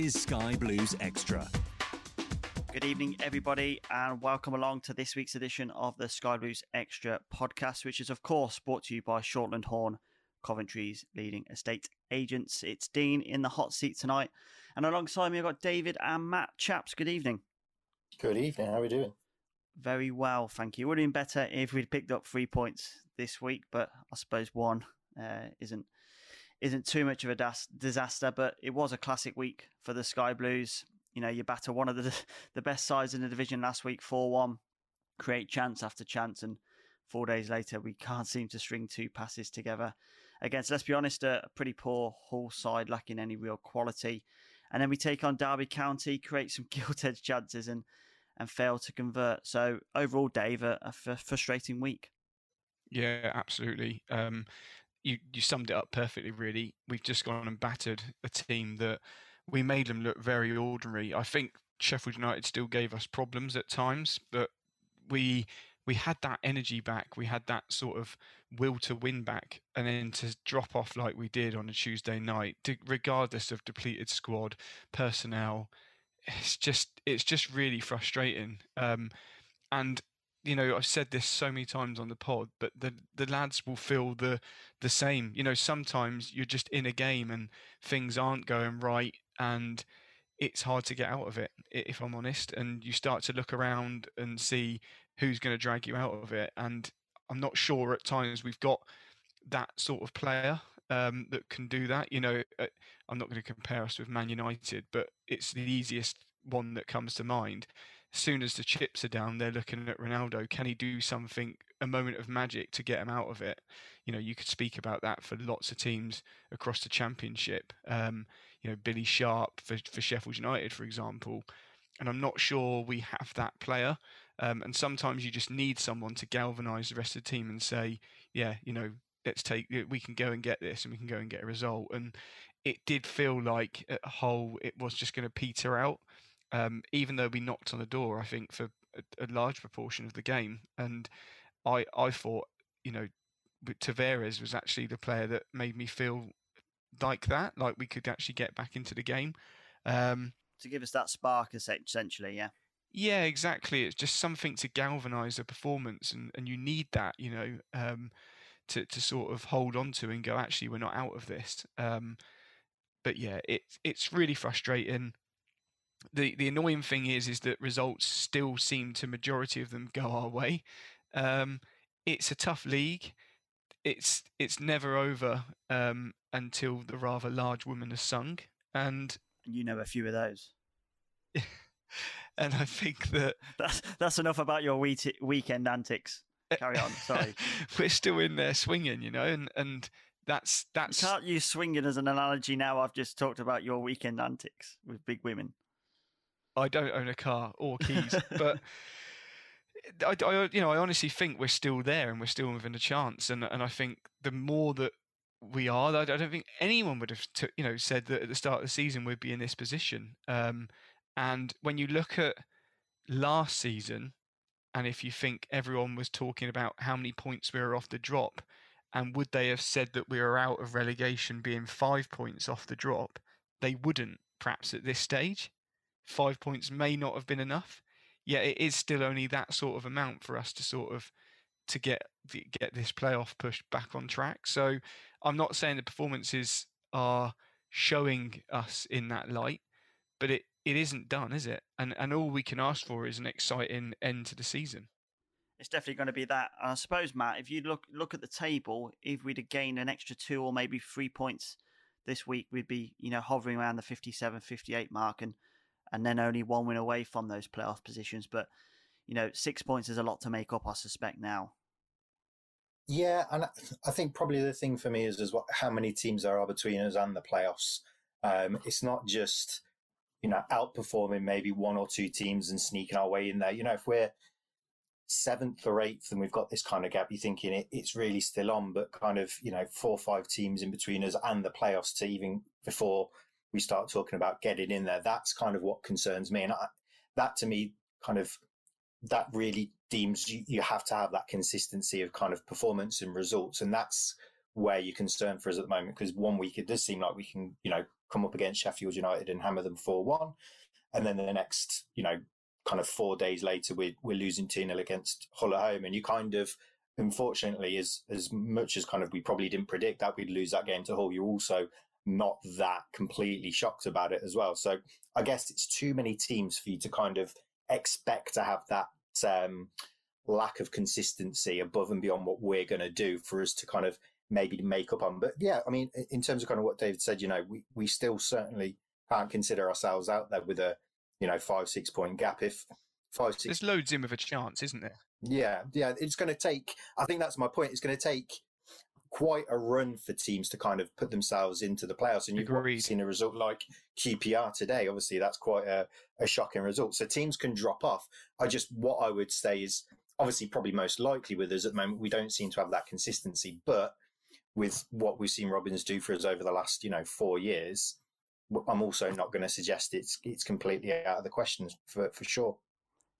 is Sky Blues Extra. Good evening, everybody, and welcome along to this week's edition of the Sky Blues Extra podcast, which is, of course, brought to you by Shortland Horne, Coventry's leading estate agents. It's Dean in the hot seat tonight, and alongside me, I've got David and Matt. Chaps, good evening. Good evening. How are we doing? Very well, thank you. Would have been better if we'd picked up three points this week, but I suppose one uh, isn't isn't too much of a das- disaster. But it was a classic week for the Sky Blues. You know, you batter one of the the best sides in the division last week, four one, create chance after chance, and four days later we can't seem to string two passes together against. Let's be honest, a, pretty poor Hull side lacking any real quality. And then we take on Derby County, create some gilt chances, and and fail to convert. So overall, Dave, a, a f- frustrating week. Yeah, absolutely. Um, you you summed it up perfectly. Really, we've just gone and battered a team that we made them look very ordinary. I think Sheffield United still gave us problems at times, but we we had that energy back. We had that sort of will to win back, and then to drop off like we did on a Tuesday night, regardless of depleted squad personnel, it's just it's just really frustrating. Um, and you know, I've said this so many times on the pod, but the the lads will feel the the same. You know, sometimes you're just in a game and things aren't going right, and it's hard to get out of it, if I'm honest. And you start to look around and see who's going to drag you out of it. And I'm not sure at times we've got that sort of player um, that can do that. You know, uh, I'm not going to compare us with Man United, but it's the easiest one that comes to mind. Soon as the chips are down, they're looking at Ronaldo. Can he do something, a moment of magic to get him out of it? You know, you could speak about that for lots of teams across the championship. Um, you know, Billy Sharp for, for Sheffield United, for example. And I'm not sure we have that player. Um, and sometimes you just need someone to galvanise the rest of the team and say, yeah, you know, let's take, we can go and get this and we can go and get a result. And it did feel like at Hull it was just going to peter out, um, even though we knocked on the door, I think, for a, a large proportion of the game. And I, I thought, you know, Tavares was actually the player that made me feel like that, like we could actually get back into the game. Um, To give us that spark, essentially, yeah. yeah, exactly. It's just something to galvanise a performance, and, and you need that, you know, um, to to sort of hold on to and go. Actually, we're not out of this. Um, but yeah, it's it's really frustrating. The the annoying thing is is that results still seem to majority of them go our way. Um, it's a tough league. It's it's never over um, until the rather large woman has sung, and You know a few of those. and I think that That's that's enough about your week- weekend antics. Carry on. Sorry. we're still in there swinging, you know, and and that's that's. You can't use swinging as an analogy now. I've just talked about your weekend antics with big women. I don't own a car or keys, but I, I, you know, I honestly think we're still there and we're still within a chance. And and I think the more that we are, I don't think anyone would have, you know, said that at the start of the season we'd be in this position. Um, and when you look at last season, and if you think everyone was talking about how many points we were off the drop, and would they have said that we were out of relegation being five points off the drop? They wouldn't, perhaps at this stage. Five points may not have been enough. Yet it is still only that sort of amount for us to sort of to get the, get this playoff push back on track. So I'm not saying the performances are showing us in that light, but it, it isn't done, is it? And and all we can ask for is an exciting end to the season. It's definitely going to be that. And I suppose, Matt, if you look look at the table, if we'd have gained an extra two or maybe three points this week, we'd be you know hovering around the 57, 58 mark, and and then only one win away from those playoff positions. But you know, six points is a lot to make up, I suspect now. Yeah, and I think probably the thing for me is is what how many teams there are between us and the playoffs. Um, it's not just you know outperforming maybe one or two teams and sneaking our way in there. You know, if we're seventh or eighth and we've got this kind of gap, you're thinking it, it's really still on, but kind of you know four or five teams in between us and the playoffs to even before we start talking about getting in there. That's kind of what concerns me, and I, that to me kind of that really deems you, you have to have that consistency of kind of performance and results. And that's where you're concerned for us at the moment. Because one week it does seem like we can, you know, come up against Sheffield United and hammer them 4 1. And then the next, you know, kind of four days later, we're, we're losing 2 0 against Hull at home. And you kind of, unfortunately, as, as much as kind of we probably didn't predict that we'd lose that game to Hull, you're also not that completely shocked about it as well. So I guess it's too many teams for you to kind of expect to have that um, lack of consistency above and beyond what we're going to do for us to kind of maybe make up on. But yeah, I mean, in terms of kind of what David said, you know, we, we still certainly can't consider ourselves out there with a, you know, five, six point gap. If five, six. There's loads in with a chance, isn't there? Yeah. Yeah. It's going to take, I think that's my point. It's going to take quite a run for teams to kind of put themselves into the playoffs. And you've Agreed. seen a result like QPR today. Obviously, that's quite a, a shocking result. So teams can drop off. I just, what I would say is obviously probably most likely with us at the moment, we don't seem to have that consistency. But with what we've seen Robins do for us over the last, you know, four years, I'm also not going to suggest it's it's completely out of the questions for, for sure.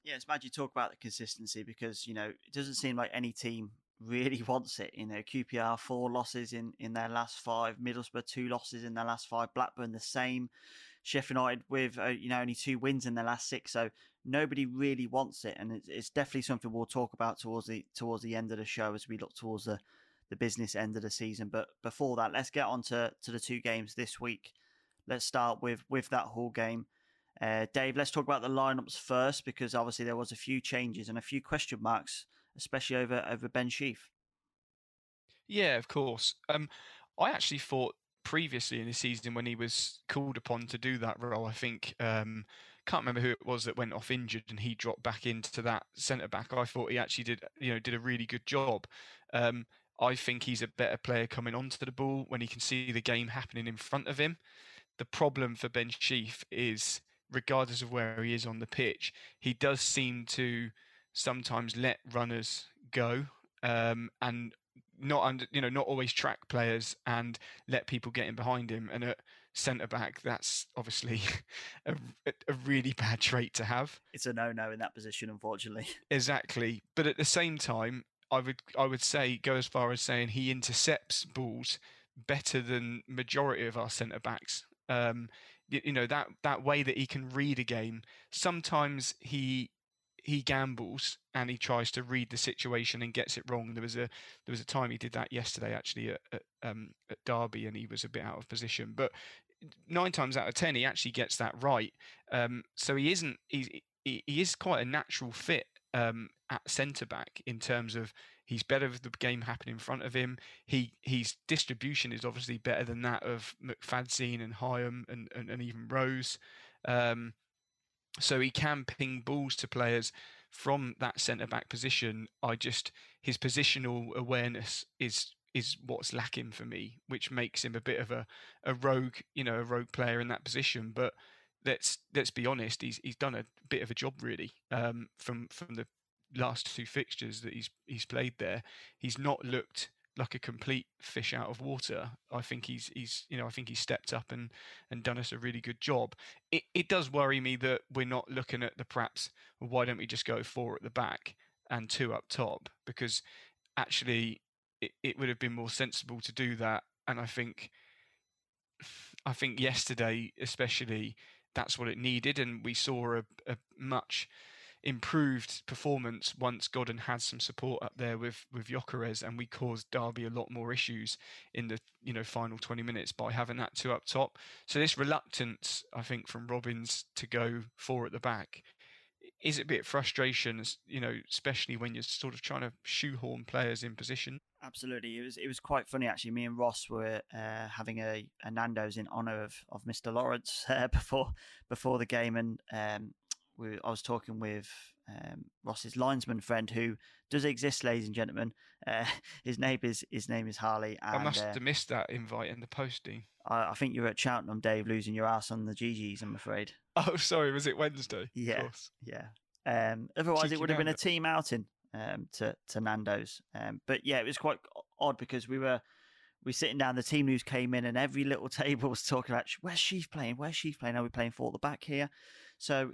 Yeah, it's mad you talk about the consistency because, you know, it doesn't seem like any team really wants it. You know, QPR four losses in in their last five, Middlesbrough two losses in their last five, Blackburn the same, Sheffield United with uh, you know only two wins in their last six. So nobody really wants it, and it's, it's definitely something we'll talk about towards the towards the end of the show as we look towards the the business end of the season. But before that, let's get on to, to the two games this week. Let's start with with that Hull game. Uh, Dave, let's talk about the lineups first because obviously there was a few changes and a few question marks especially over over Ben Sheaf. Yeah, of course. Um, I actually thought previously in the season when he was called upon to do that role, I think um, can't remember who it was that went off injured and he dropped back into that centre back. I thought he actually did, you know, did a really good job. Um, I think he's a better player coming onto the ball when he can see the game happening in front of him. The problem for Ben Sheaf is, regardless of where he is on the pitch, he does seem to sometimes let runners go um, and not under, you know not always track players and let people get in behind him. And at centre back that's obviously a, a really bad trait to have. It's a no-no in that position unfortunately. Exactly. But at the same time i would i would say go as far as saying he intercepts balls better than majority of our centre backs. Um, you, you know that that way that he can read a game. Sometimes he he gambles and he tries to read the situation and gets it wrong. There was a there was a time he did that yesterday actually at at, um, at Derby and he was a bit out of position. But nine times out of ten he actually gets that right. Um, so he isn't he, he is quite a natural fit um, at centre back in terms of he's better with the game happening in front of him. He his distribution is obviously better than that of McFadzean and Hyam and, and, and even Rose. Um, so he can ping balls to players from that centre back position. I just his positional awareness is is what's lacking for me, which makes him a bit of a, a rogue, you know, a rogue player in that position. But let's let's be honest, he's he's done a bit of a job really um, from from the last two fixtures that he's he's played there. He's not looked like a complete fish out of water. I think he's he's you know I think he's stepped up and and done us a really good job. It it does worry me that we're not looking at the perhaps why don't we just go four at the back and two up top because actually it, it would have been more sensible to do that and I think I think yesterday especially that's what it needed and we saw a, a much improved performance once Godden had some support up there with with Gyökeres, and we caused Derby a lot more issues in the you know final 20 minutes by having that two up top. So this reluctance, I think, from Robins to go four at the back is a bit frustration, you know, especially when you're sort of trying to shoehorn players in position. Absolutely, it was it was quite funny actually. Me and Ross were uh, having a, a, Nando's in honour of, of Mr. Lawrence uh, before before the game, and um, we, I was talking with um, Ross's linesman friend who does exist, ladies and gentlemen. Uh, his name is his name is Harley. And, I must uh, have missed that invite in the posting. I, I, think you were at Cheltenham, Dave, losing your ass on the GGs. I'm afraid. Oh, sorry. Was it Wednesday? Yeah, yeah. Um, otherwise, Cheeky it would have been a team outing um, to to Nando's. Um, but yeah, it was quite odd because we were we sitting down. The team news came in, and every little table was talking about where's Sheaf playing, where's Sheaf playing. Are we playing for the back here? So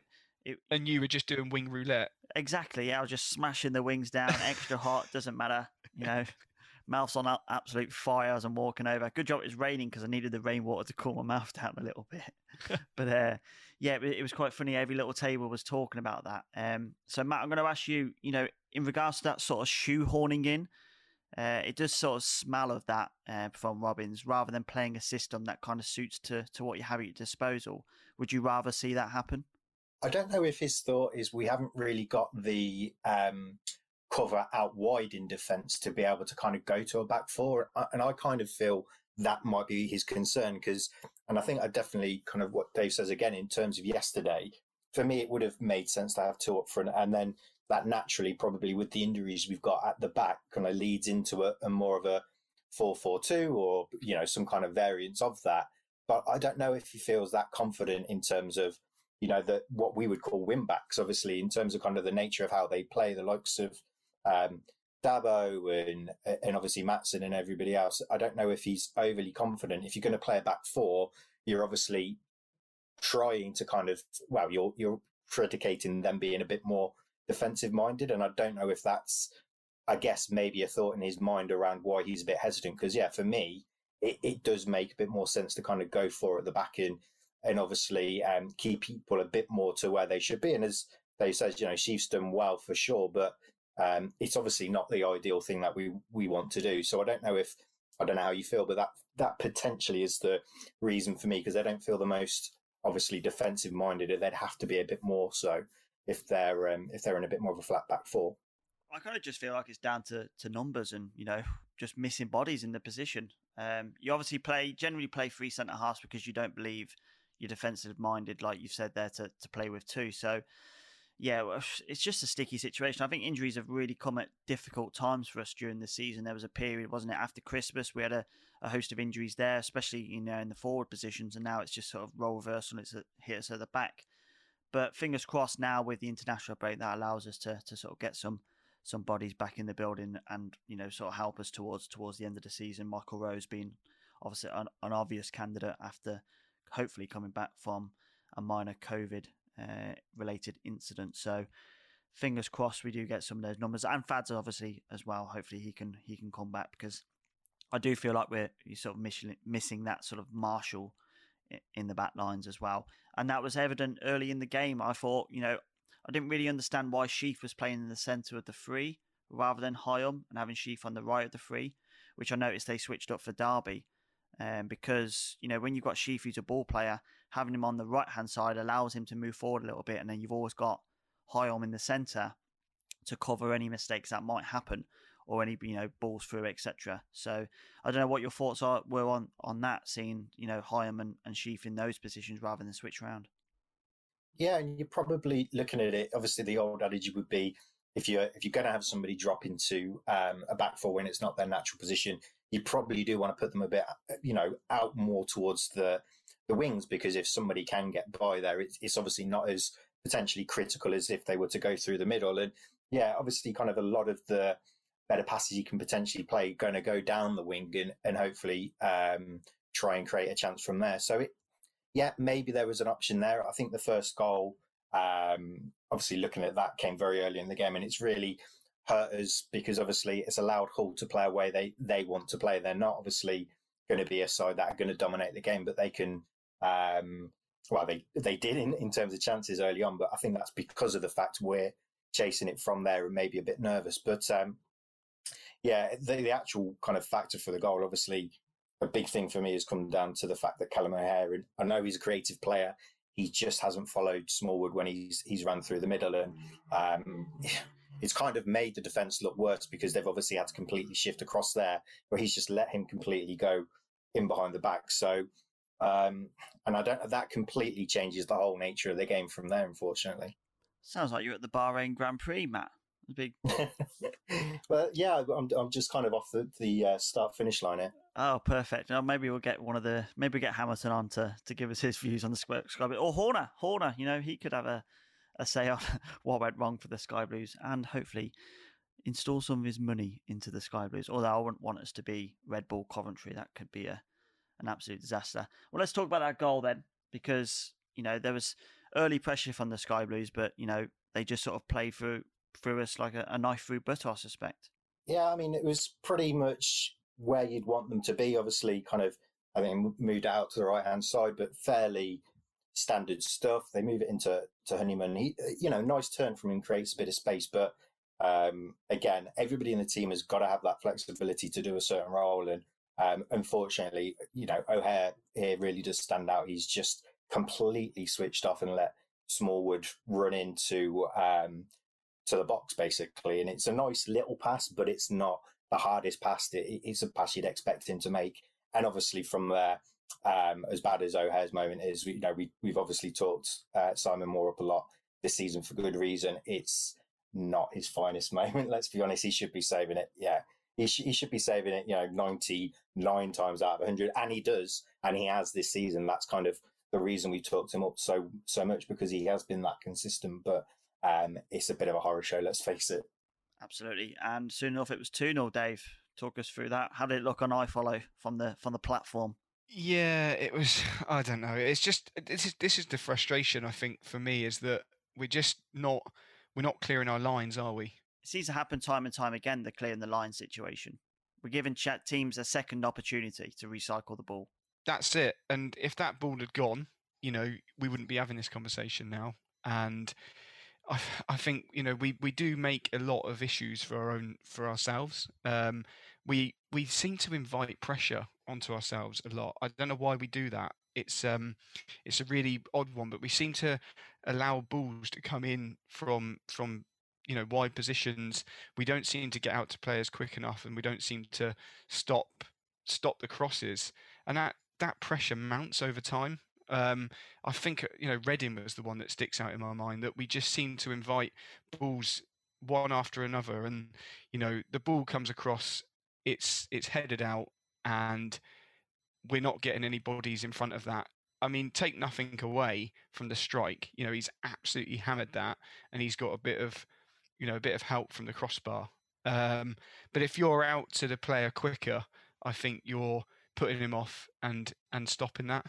it, and you were just doing wing roulette. Exactly. Yeah, I was just smashing the wings down, extra hot. Doesn't matter. You know, mouth's on absolute fire as I'm walking over. Good job it was raining because I needed the rainwater to cool my mouth down a little bit. but uh, yeah, it, was quite funny. Every little table was talking about that. Um, so Matt, I'm going to ask you. You know, in regards to that sort of shoehorning in. Uh, it does sort of smell of that uh, from Robins rather than playing a system that kind of suits to, to what you have at your disposal. Would you rather see that happen? I don't know if his thought is we haven't really got the um, cover out wide in defence to be able to kind of go to a back four. And I kind of feel that might be his concern because, and I think I definitely kind of what Dave says again in terms of yesterday, for me, it would have made sense to have two up front. And then that naturally, probably with the injuries we've got at the back, kind of leads into a, a more of a 4 4 2 or, you know, some kind of variance of that. But I don't know if he feels that confident in terms of you know, that what we would call wing backs, obviously, in terms of kind of the nature of how they play, the likes of um, Dabo and and obviously Maatsen and everybody else. I don't know if he's overly confident. If you're going to play a back four, you're obviously trying to kind of well, you're you're predicating them being a bit more defensive minded, and I don't know if that's, I guess, maybe a thought in his mind around why he's a bit hesitant. Because yeah, for me, it, it does make a bit more sense to kind of go for at the back end and obviously um, keep people a bit more to where they should be. And as they said, you know, Sheaf's done well four sure, but um, it's obviously not the ideal thing that we we want to do. So I don't know if I don't know how you feel, but that that potentially is the reason for me because they don't feel the most obviously defensive minded. They'd have to be a bit more so if they're um, if they're in a bit more of a flat back four. I kind of just feel like it's down to, to numbers and you know just missing bodies in the position. Um, you obviously play generally play three centre halves because you don't believe you're defensive minded, like you've said there, to, to play with two. So, yeah, it's just a sticky situation. I think injuries have really come at difficult times for us during the season. There was a period, wasn't it, after Christmas, we had a, a host of injuries there, especially you know in the forward positions, and now it's just sort of role reversal. It's hit us at the back. But fingers crossed now with the international break that allows us to to sort of get some some bodies back in the building and you know sort of help us towards towards the end of the season. Michael Rose being obviously an, an obvious candidate after hopefully coming back from a minor COVID uh, related incident. So fingers crossed we do get some of those numbers and Fads obviously as well. Hopefully he can he can come back because I do feel like we're sort of missing missing that sort of Marshall in the back lines as well. And that was evident early in the game. I thought, you know, I didn't really understand why Sheaf was playing in the centre of the three rather than Hyam and having Sheaf on the right of the three, which I noticed they switched up for Derby um, because you know when you've got Sheaf who's a ball player, having him on the right hand side allows him to move forward a little bit, and then you've always got Hyam in the centre to cover any mistakes that might happen or any you know balls through etc. So I don't know what your thoughts are were on on that, seeing you know Hyam and, and Sheaf in those positions rather than switch around. Yeah, and you're probably looking at it. Obviously, the old adage would be if you're if you're going to have somebody drop into um, a back four when it's not their natural position, you probably do want to put them a bit, you know, out more towards the the wings because if somebody can get by there, it's, it's obviously not as potentially critical as if they were to go through the middle. And yeah, obviously, kind of a lot of the better passes you can potentially play going to go down the wing and, and hopefully um, try and create a chance from there. So it, yeah, maybe there was an option there. I think the first goal, um, obviously looking at that, came very early in the game, and it's really hurt us because obviously it's allowed Hull to play away they they want to play. They're not obviously going to be a side that are going to dominate the game, but they can. Um, well, they they did in, in terms of chances early on, but I think that's because of the fact we're chasing it from there and maybe a bit nervous. But um, yeah, the, the actual kind of factor for the goal, obviously, a big thing for me has come down to the fact that Callum O'Hare, and I know he's a creative player, he just hasn't followed Smallwood when he's he's run through the middle, and um, it's kind of made the defence look worse because they've obviously had to completely shift across there, where he's just let him completely go in behind the back. So, um, and I don't that completely changes the whole nature of the game from there, unfortunately. Sounds like you're at the Bahrain Grand Prix, Matt. Big. well, yeah, I'm, I'm just kind of off the, the uh, start finish line here. Oh, perfect. Now, maybe we'll get one of the maybe we'll get Hamilton on to, to give us his views on the Blues, or Horner. Horner, you know, he could have a, a say on what went wrong for the Sky Blues, and hopefully install some of his money into the Sky Blues. Although I wouldn't want us to be Red Bull Coventry, that could be a an absolute disaster. Well, let's talk about that goal then, because you know there was early pressure from the Sky Blues, but you know they just sort of played through through us like a, a knife through butter, I suspect. Yeah, I mean, it was pretty much where you'd want them to be. Obviously, kind of, I think, moved out to the right hand side, but fairly standard stuff. They move it into to Honeyman. He, you know, nice turn from him, creates a bit of space, but um, again, everybody in the team has got to have that flexibility to do a certain role. And um, unfortunately, you know, O'Hare here really does stand out. He's just completely switched off and let Smallwood run into um, to the box basically. And it's a nice little pass, but it's not the hardest pass. It, it's a pass you'd expect him to make. And obviously from there, um, as bad as O'Hare's moment is, you know, we, we've obviously talked uh, Simon Moore up a lot this season for good reason. It's not his finest moment. Let's be honest. He should be saving it. Yeah. He, sh- he should be saving it, you know, 99 times out of 100. And he does. And he has this season. That's kind of the reason we talked him up so, so much because he has been that consistent. But um, it's a bit of a horror show, let's face it. Absolutely. And soon enough, it was 2 0, Dave. Talk us through that. How did it look on iFollow from the from the platform? Yeah, it was. I don't know. It's just this is this is the frustration. I think for me is that we're just not we're not clearing our lines, are we? It seems to happen time and time again. The clearing the line situation. We're giving chat teams a second opportunity to recycle the ball. That's it. And if that ball had gone, you know, we wouldn't be having this conversation now. And I, I think you know we, we do make a lot of issues for our own for ourselves. Um, we we seem to invite pressure onto ourselves a lot. I don't know why we do that. It's um it's a really odd one, but we seem to allow balls to come in from from you know wide positions. We don't seem to get out to players quick enough, and we don't seem to stop stop the crosses, and that that pressure mounts over time. Um, I think uh, you know Reading was the one that sticks out in my mind that we just seem to invite balls one after another, and you know the ball comes across, it's it's headed out, and we're not getting any bodies in front of that. I mean, take nothing away from the strike. You know, he's absolutely hammered that, and he's got a bit of, you know, a bit of help from the crossbar. Um, but if you're out to the player quicker, I think you're putting him off and and stopping that.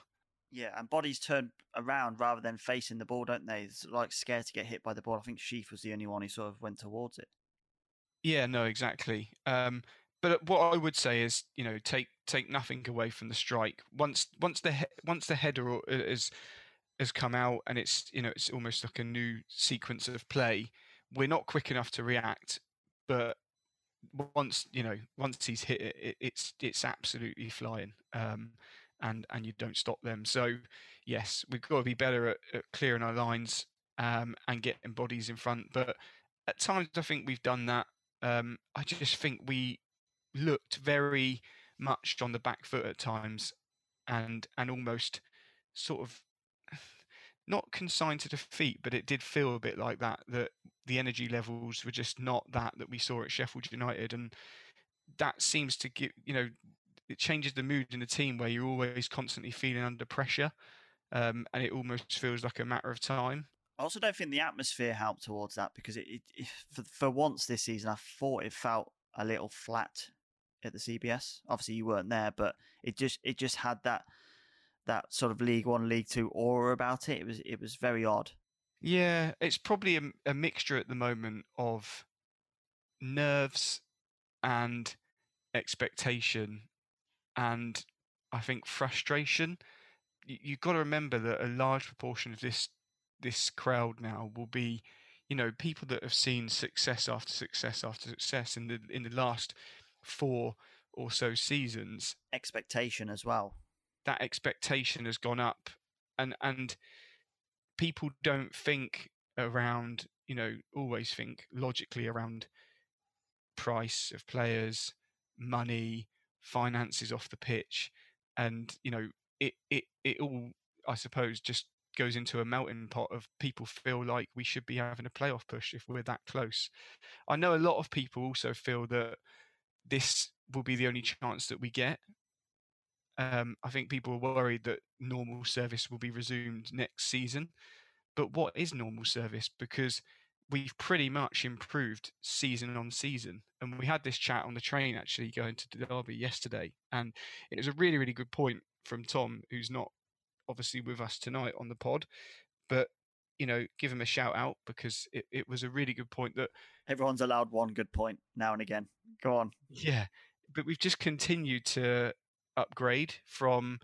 Yeah, and bodies turn around rather than facing the ball, don't they? It's like scared to get hit by the ball. I think Sheaf was the only one who sort of went towards it. Yeah, no, exactly. Um, but what I would say is, you know, take take nothing away from the strike. Once once the he- once the header is has come out and it's you know it's almost like a new sequence of play. We're not quick enough to react, but once you know once he's hit it, it it's it's absolutely flying. Um, and and you don't stop them. So yes, we've got to be better at, at clearing our lines um, and getting bodies in front. But at times, I think we've done that. Um, I just think we looked very much on the back foot at times, and and almost sort of not consigned to defeat, but it did feel a bit like that. That the energy levels were just not that that we saw at Sheffield United, and that seems to give you know it changes the mood in the team where you're always constantly feeling under pressure, um, and it almost feels like a matter of time. I also don't think the atmosphere helped towards that because it, it, it for, for once this season, I thought it felt a little flat at the CBS. Obviously, you weren't there, but it just it just had that that sort of League One, League Two aura about it. It was it was very odd. Yeah, it's probably a, a mixture at the moment of nerves and expectation, and I think frustration. You, you've got to remember that a large proportion of this this crowd now will be, you know, people that have seen success after success after success in the in the last four or so seasons. Expectation as well. That expectation has gone up, and and people don't think around, you know, always think logically around price of players, money, finances off the pitch, and you know, it it it all, I suppose, just goes into a melting pot of people feel like we should be having a playoff push if we're that close. I know a lot of people also feel that this will be the only chance that we get. Um, I think people are worried that normal service will be resumed next season. But what is normal service? Because we've pretty much improved season on season. And we had this chat on the train actually going to Derby yesterday. And it was a really, really good point from Tom, who's not obviously with us tonight on the pod. But, you know, give him a shout out because it, it was a really good point that everyone's allowed one good point now and again. Go on. Yeah. But we've just continued to upgrade from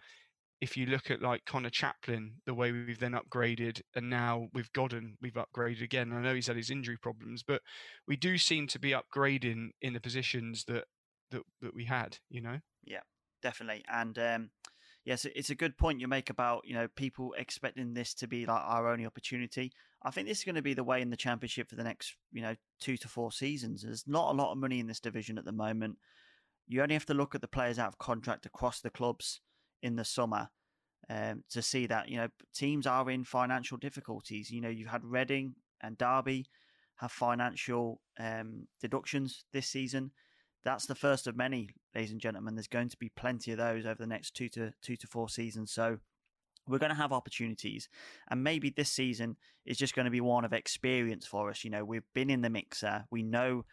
if you look at like Conor Chaplin, the way we've then upgraded, and now with Godden, we've upgraded again. I know he's had his injury problems, but we do seem to be upgrading in the positions that that, that we had. You know. Yeah, definitely. And um, yes, it's a good point you make about you know people expecting this to be like our only opportunity. I think this is going to be the way in the championship for the next you know two to four seasons. There's not a lot of money in this division at the moment. You only have to look at the players out of contract across the clubs in the summer um, to see that you know teams are in financial difficulties. You know, you've had Reading and Derby have financial um, deductions this season. That's the first of many, ladies and gentlemen. There's going to be plenty of those over the next two to two to four seasons. So we're going to have opportunities, and maybe this season is just going to be one of experience for us. You know, we've been in the mixer, we know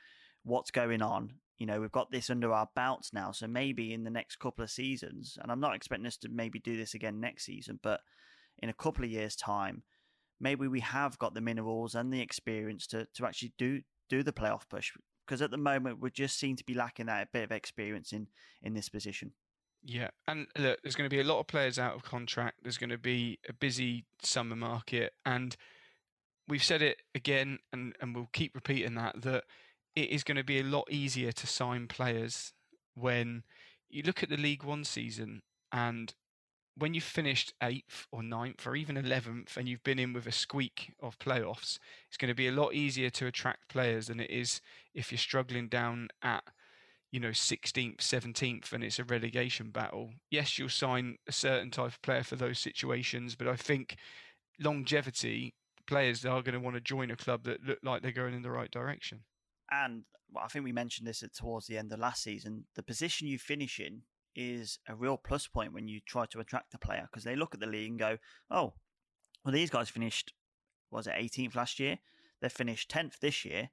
what's going on, you know, we've got this under our belts now. So maybe in the next couple of seasons, and I'm not expecting us to maybe do this again next season, but in a couple of years' time, maybe we have got the minerals and the experience to, to actually do do the playoff push. Because at the moment, we just seem to be lacking that bit of experience in in this position. Yeah, and look, there's going to be a lot of players out of contract. There's going to be a busy summer market, and we've said it again, and and we'll keep repeating that that it is going to be a lot easier to sign players when you look at the League One season and when you've finished eighth or ninth or even 11th and you've been in with a squeak of playoffs, it's going to be a lot easier to attract players than it is if you're struggling down at, you know, 16th, 17th and it's a relegation battle. Yes, you'll sign a certain type of player for those situations, but I think longevity, players are going to want to join a club that look like they're going in the right direction and I think we mentioned this at, towards the end of last season. The position you finish in is a real plus point when you try to attract a player because they look at the league and go, "Oh, well, these guys finished was it 18th last year? They finished 10th this year.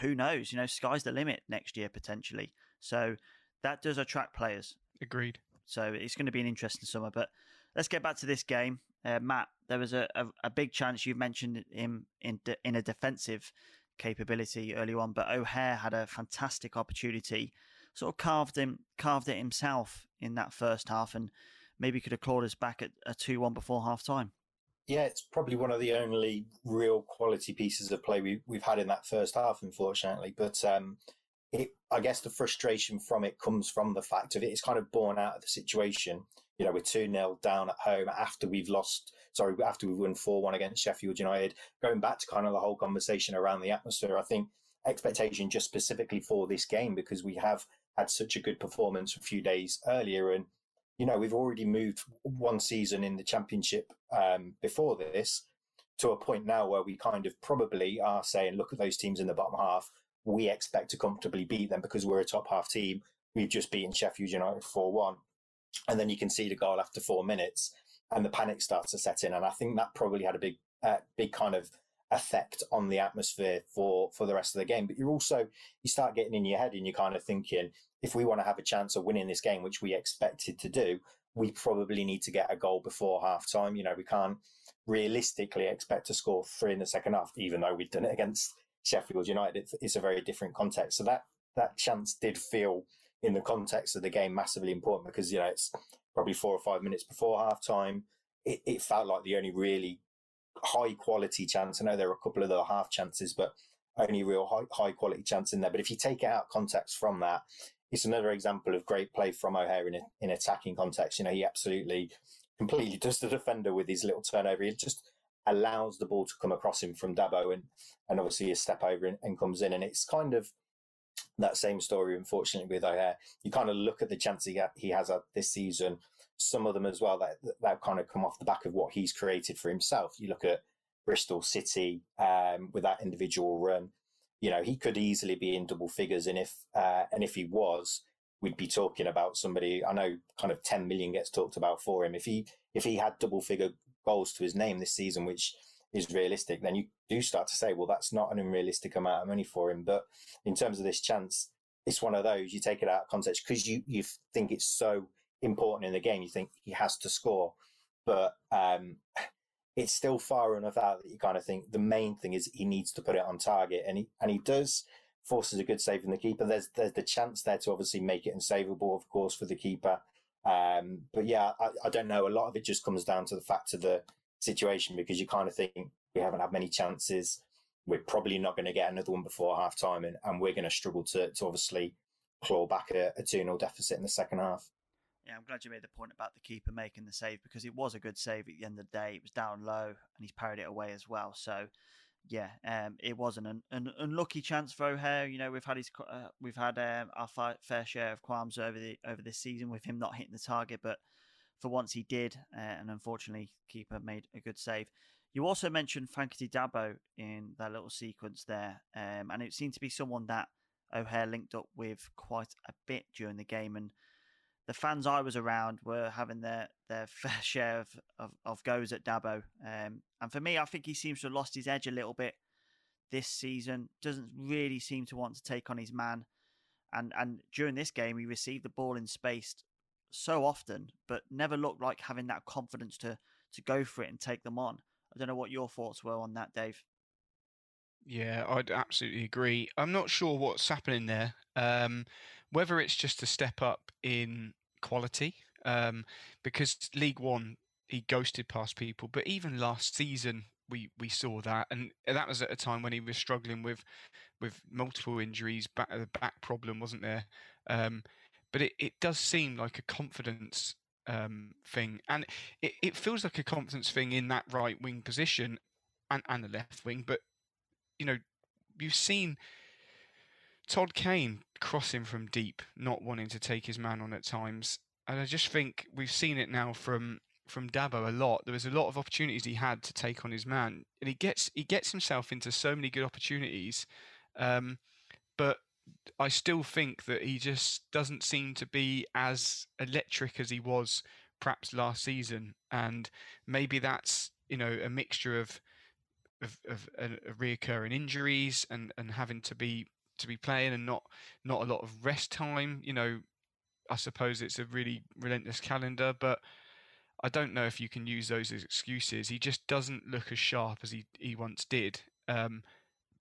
Who knows? You know, sky's the limit next year potentially. So that does attract players. Agreed. So it's going to be an interesting summer. But let's get back to this game, uh, Matt. There was a, a, a, big chance you mentioned him in in, in a defensive capability early on, but O'Hare had a fantastic opportunity, sort of carved him carved it himself in that first half, and maybe could have clawed us back at a two one before half time. Yeah, it's probably one of the only real quality pieces of play we, we've had in that first half, unfortunately. But um, it, I guess the frustration from it comes from the fact of it. it is kind of born out of the situation. You know, we're 2 0 down at home after we've lost sorry, after we've won 4 1 against Sheffield United, going back to kind of the whole conversation around the atmosphere, I think expectation just specifically for this game because we have had such a good performance a few days earlier. And, you know, we've already moved one season in the championship um, before this to a point now where we kind of probably are saying, look at those teams in the bottom half. We expect to comfortably beat them because we're a top half team. we've just beaten Sheffield United 4 1. And then you can see the goal after four minutes and the panic starts to set in. And I think that probably had a big, uh, big kind of effect on the atmosphere for, for the rest of the game. But you're also, you start getting in your head and you're kind of thinking, if we want to have a chance of winning this game, which we expected to do, we probably need to get a goal before half time. You know, we can't realistically expect to score three in the second half, even though we've done it against Sheffield United. It's, it's a very different context. So that, that chance did feel in the context of the game massively important because, you know, it's probably four or five minutes before half time. It, it felt like the only really high quality chance. I know there are a couple of the half chances, but only real high, high quality chance in there. But if you take out context from that, it's another example of great play from O'Hare in, a, in attacking context. You know, he absolutely completely does the defender with his little turnover. He just allows the ball to come across him from Dabo and, and obviously a step over and, and comes in. And it's kind of that same story, unfortunately, with O'Hare. You kind of look at the chance he, he has this season, some of them as well, that, that kind of come off the back of what he's created for himself. You look at Bristol City um, with that individual run. You know, he could easily be in double figures. And if, uh, and if he was, we'd be talking about somebody, I know kind of 10 million gets talked about for him. If he, if he had double figure goals to his name this season, which is realistic, then you do start to say, well, that's not an unrealistic amount of money for him. But in terms of this chance, it's one of those you take it out of context because you, you think it's so important in the game. You think he has to score, but um, it's still far enough out that you kind of think the main thing is he needs to put it on target, and he and he does. Forces a good save from the keeper. There's there's the chance there to obviously make it unsavable, of course, for the keeper. Um, but yeah, I, I, don't know. A lot of it just comes down to the fact of the situation because you kind of think we haven't had many chances. We're probably not going to get another one before half time, and, and we're going to struggle to, to obviously claw back a, a 2 0 deficit in the second half. Yeah, I'm glad you made the point about the keeper making the save because it was a good save at the end of the day. It was down low and he's parried it away as well. So, yeah, um, it was an, an unlucky chance for O'Hare. You know, we've had his uh, we've had um, our fair share of qualms over the over this season with him not hitting the target, but for once he did, uh, and unfortunately, keeper made a good save. You also mentioned Frankie Dabo in that little sequence there, um, and it seemed to be someone that O'Hare linked up with quite a bit during the game, and the fans I was around were having their, their fair share of, of, of goes at Dabo. Um, and for me, I think he seems to have lost his edge a little bit this season. Doesn't really seem to want to take on his man. And and during this game, he received the ball in space so often, but never looked like having that confidence to to go for it and take them on. I don't know what your thoughts were on that, Dave. Yeah, I'd absolutely agree. I'm not sure what's happening there. Um, whether it's just a step up in quality, um, because League One he ghosted past people, but even last season we we saw that, and that was at a time when he was struggling with with multiple injuries, back the back problem wasn't there. Um, but it, it does seem like a confidence um, thing, and it, it feels like a confidence thing in that right wing position and, and the left wing. But you know, you've seen Todd Kane crossing from deep, not wanting to take his man on at times, and I just think we've seen it now from from Dabo a lot. There was a lot of opportunities he had to take on his man, and he gets he gets himself into so many good opportunities, um, but I still think that he just doesn't seem to be as electric as he was perhaps last season, and maybe that's you know a mixture of of, of, of reoccurring injuries and, and having to be to be playing and not not a lot of rest time. You know, I suppose it's a really relentless calendar, but I don't know if you can use those as excuses. He just doesn't look as sharp as he, he once did. Um,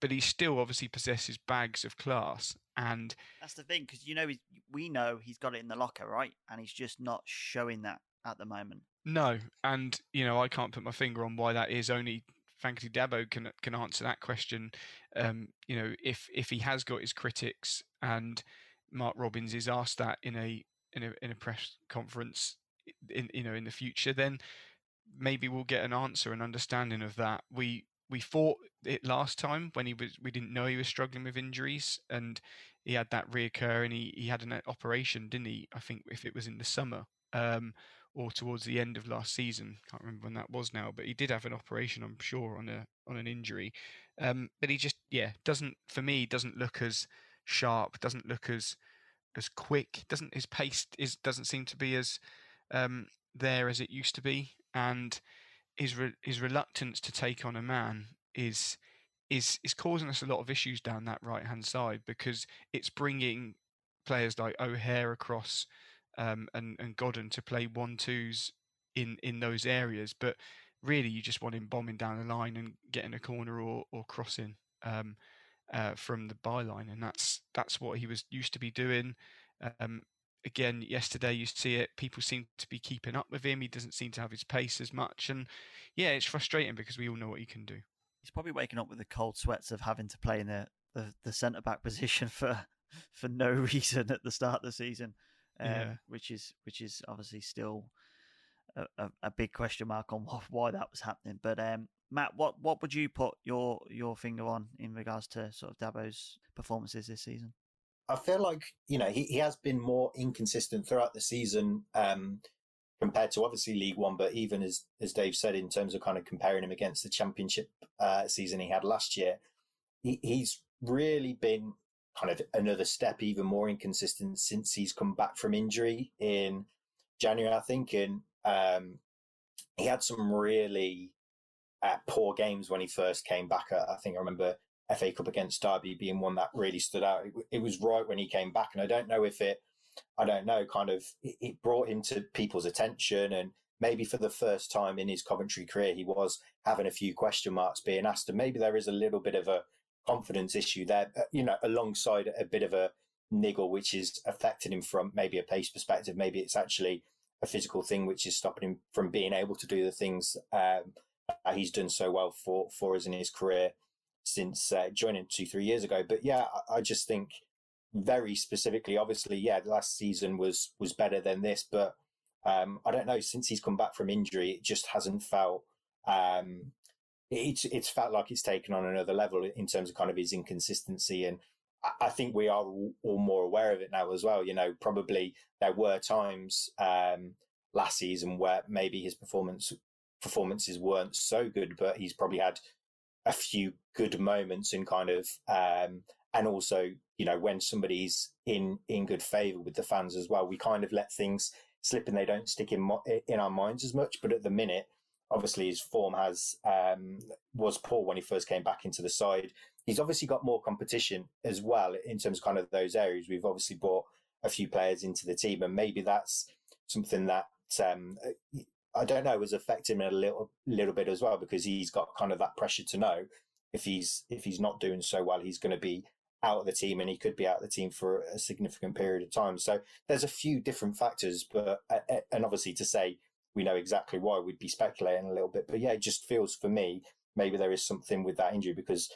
but he still obviously possesses bags of class. And that's the thing, because you know we know he's got it in the locker, right? And he's just not showing that at the moment. No, and you know I can't put my finger on why that is. Only Frankie Dabo can can answer that question. Um, you know, if if he has got his critics and Mark Robins is asked that in a in a in a press conference in you know in the future, then maybe we'll get an answer and understanding of that. We we fought it last time when he was we didn't know he was struggling with injuries and he had that reoccur and he, he had an operation, didn't he? I think if it was in the summer. Um, or towards the end of last season. Can't remember when that was now, but he did have an operation, I'm sure, on a on an injury. Um, but he just, yeah, doesn't for me doesn't look as sharp, doesn't look as as quick. Doesn't his pace is doesn't seem to be as um, there as it used to be, and his re- his reluctance to take on a man is is is causing us a lot of issues down that right hand side because it's bringing players like O'Hare across um, and and Godden to play one twos in in those areas, but really you just want him bombing down the line and getting a corner or or crossing um, uh, from the byline, and that's that's what he was used to be doing. Um, again, yesterday you see it. People seem to be keeping up with him. He doesn't seem to have his pace as much, and yeah, it's frustrating because we all know what he can do. He's probably waking up with the cold sweats of having to play in the the, the centre back position for for no reason at the start of the season, um, yeah. which is which is obviously still a, a, a, big question mark on why that was happening. But um, Matt, what what would you put your your finger on in regards to sort of Dabo's performances this season? I feel like you know he, he has been more inconsistent throughout the season um, compared to obviously League One, but even as as Dave said, in terms of kind of comparing him against the Championship uh, season he had last year, he, he's really been kind of another step even more inconsistent since he's come back from injury in January, I think, and um, he had some really uh, poor games when he first came back. I think I remember FA Cup against Derby being one that really stood out. It, it, was right when he came back, and I don't know if it, I don't know, kind of it, it brought him to people's attention, and maybe for the first time in his Coventry career, he was having a few question marks being asked, and maybe there is a little bit of a confidence issue there, uh, you know, alongside a bit of a niggle, which is affecting him from maybe a pace perspective. Maybe it's actually a physical thing which is stopping him from being able to do the things um, he's done so well for for us in his career since uh, joining two three years ago. But yeah, I, I, just think very specifically, obviously, yeah, last season was was better than this, but um, I don't know. Since he's come back from injury, it just hasn't felt. Um, it's it's felt like it's taken on another level in terms of kind of his inconsistency and I think we are all more aware of it now as well. You know, probably there were times um, last season where maybe his performance performances weren't so good, but he's probably had a few good moments and kind of um, and also you know when somebody's in in good favor with the fans as well we kind of let things slip and they don't stick in in our minds as much but at the minute obviously his form has um, was poor when he first came back into the side he's obviously got more competition as well in terms of kind of those areas we've obviously brought a few players into the team and maybe that's something that um, I don't know, has affected him a little little bit as well because he's got kind of that pressure to know if he's if he's not doing so well, he's going to be out of the team and he could be out of the team for a significant period of time. So there's a few different factors, but uh, uh, and obviously to say we know exactly why we'd be speculating a little bit, but yeah, it just feels for me maybe there is something with that injury because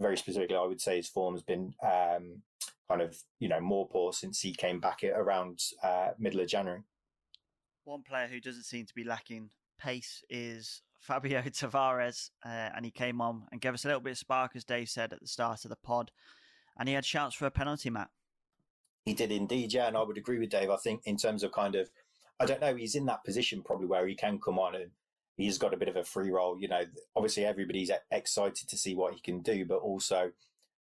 very specifically, I would say his form has been um, kind of you know more poor since he came back around uh, middle of January. One player who doesn't seem to be lacking pace is Fabio Tavares, uh, and he came on and gave us a little bit of spark, as Dave said at the start of the pod, and he had chance for a penalty, Matt. He did indeed, yeah, and I would agree with Dave. I think in terms of kind of, I don't know, he's in that position probably where he can come on and he's got a bit of a free role. You know, obviously everybody's excited to see what he can do, but also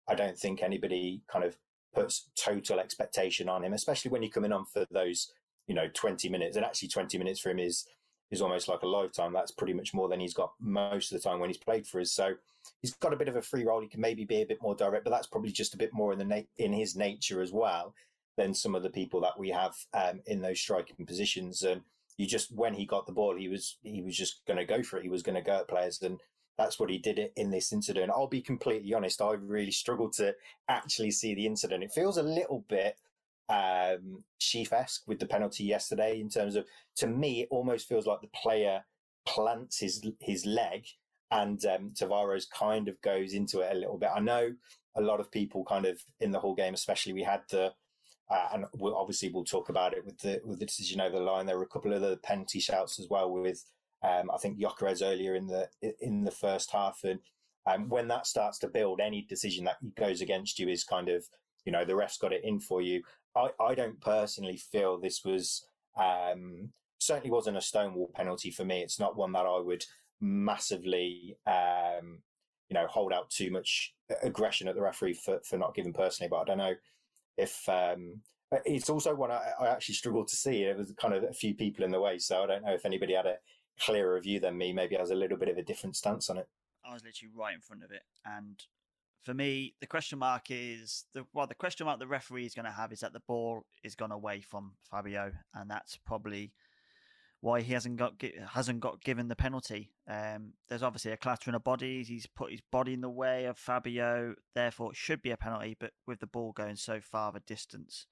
I don't think anybody kind of puts total expectation on him, especially when you come in on for those you know, 20 minutes. And actually, 20 minutes for him is is almost like a lifetime. That's pretty much more than he's got most of the time when he's played for us. So he's got a bit of a free role. He can maybe be a bit more direct, but that's probably just a bit more in the na- in his nature as well than some of the people that we have um, in those striking positions. And you just when he got the ball, he was he was just going to go for it. He was going to go at players, and that's what he did in this incident. I'll be completely honest. I really struggled to actually see the incident. It feels a little bit um, Sheaf-esque with the penalty yesterday in terms of, to me, it almost feels like the player plants his his leg and um, Tavares kind of goes into it a little bit. I know a lot of people kind of in the whole game, especially we had the, uh, and we'll, obviously we'll talk about it with the with the decision over the line. There were a couple of other penalty shouts as well with, um, I think Gyökeres earlier in the in the first half, and um, when that starts to build, any decision that goes against you is kind of you know the ref's got it in for you. I, I don't personally feel this was um, certainly wasn't a stonewall penalty for me. It's not one that I would massively um, you know hold out too much aggression at the referee for, for not giving personally. But I don't know if um, it's also one I, I actually struggled to see. It was kind of a few people in the way, so I don't know if anybody had a clearer view than me. Maybe has a little bit of a different stance on it. I was literally right in front of it, and for me, the question mark is the well, the question mark the referee is going to have is that the ball is gone away from Fabio, and that's probably why he hasn't got hasn't got given the penalty. Um, there's obviously a clattering of bodies. He's put his body in the way of Fabio, therefore it should be a penalty. But with the ball going so far a distance,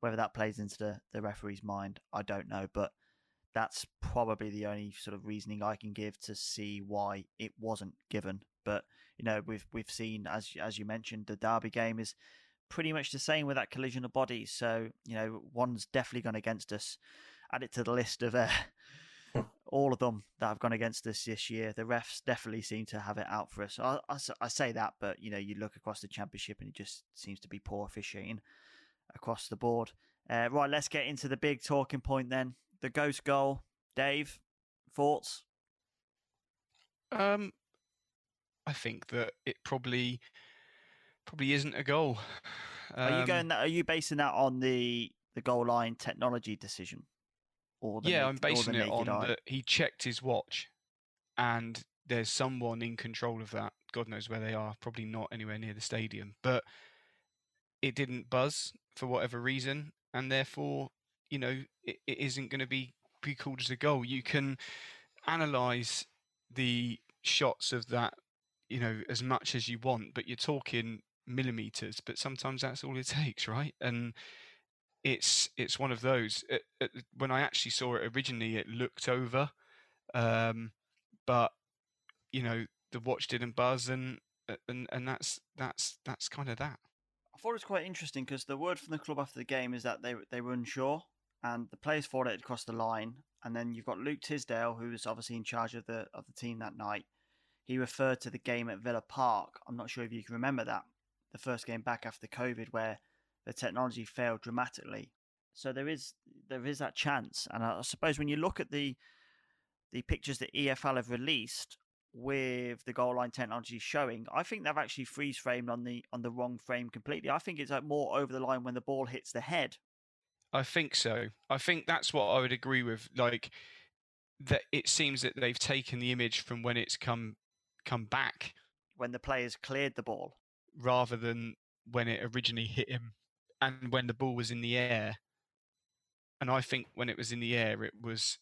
whether that plays into the, the referee's mind, I don't know. But that's probably the only sort of reasoning I can give to see why it wasn't given. But you know, we've we've seen as as you mentioned, the Derby game is pretty much the same with that collision of bodies. So you know, one's definitely gone against us. Add it to the list of uh, all of them that have gone against us this year. The refs definitely seem to have it out for us. I, I, I say that, but you know, you look across the championship and it just seems to be poor officiating across the board. Uh, right, let's get into the big talking point then. The ghost goal, Dave. Thoughts? Um, I think that it probably probably isn't a goal. Um, are you going? That, are you basing that on the the goal line technology decision? Or yeah, naked, I'm basing it on that he checked his watch, and there's someone in control of that. God knows where they are. Probably not anywhere near the stadium, but it didn't buzz for whatever reason, and therefore, you know, it, it isn't going to be be called as a goal. You can analyze the shots of that you know as much as you want but you're talking millimeters but sometimes that's all it takes right and it's it's one of those it, it, when i actually saw it originally it looked over um, but you know the watch didn't buzz and uh, and and that's that's that's kind of that i thought it was quite interesting because the word from the club after the game is that they they were unsure and the players thought it across the line and then you've got luke tisdale who was obviously in charge of the of the team that night he referred to the game at Villa Park. I'm not sure if you can remember that, the first game back after COVID, where the technology failed dramatically. So there is there is that chance, and I suppose when you look at the the pictures that EFL have released with the goal line technology showing, I think they've actually freeze framed on the on the wrong frame completely. I think it's like more over the line when the ball hits the head. I think so. I think that's what I would agree with. Like that, it seems that they've taken the image from when it's come come back when the players cleared the ball rather than when it originally hit him and when the ball was in the air. And I think when it was in the air, it was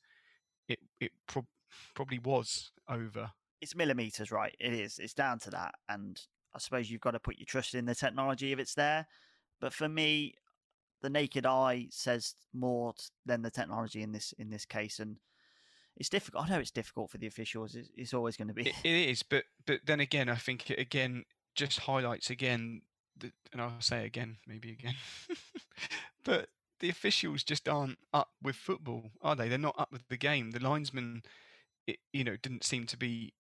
it it pro- probably was over. It's millimeters, right? It is. It's down to that, and I suppose you've got to put your trust in the technology if it's there. But for me, the naked eye says more than the technology in this in this case, and it's difficult. I know it's difficult for the officials. It's, it's always going to be. It, it is, but but then again, I think it again just highlights again, the, and I'll say again, maybe again, but the officials just aren't up with football, are they? They're not up with the game. The linesman, it, you know, didn't seem to be.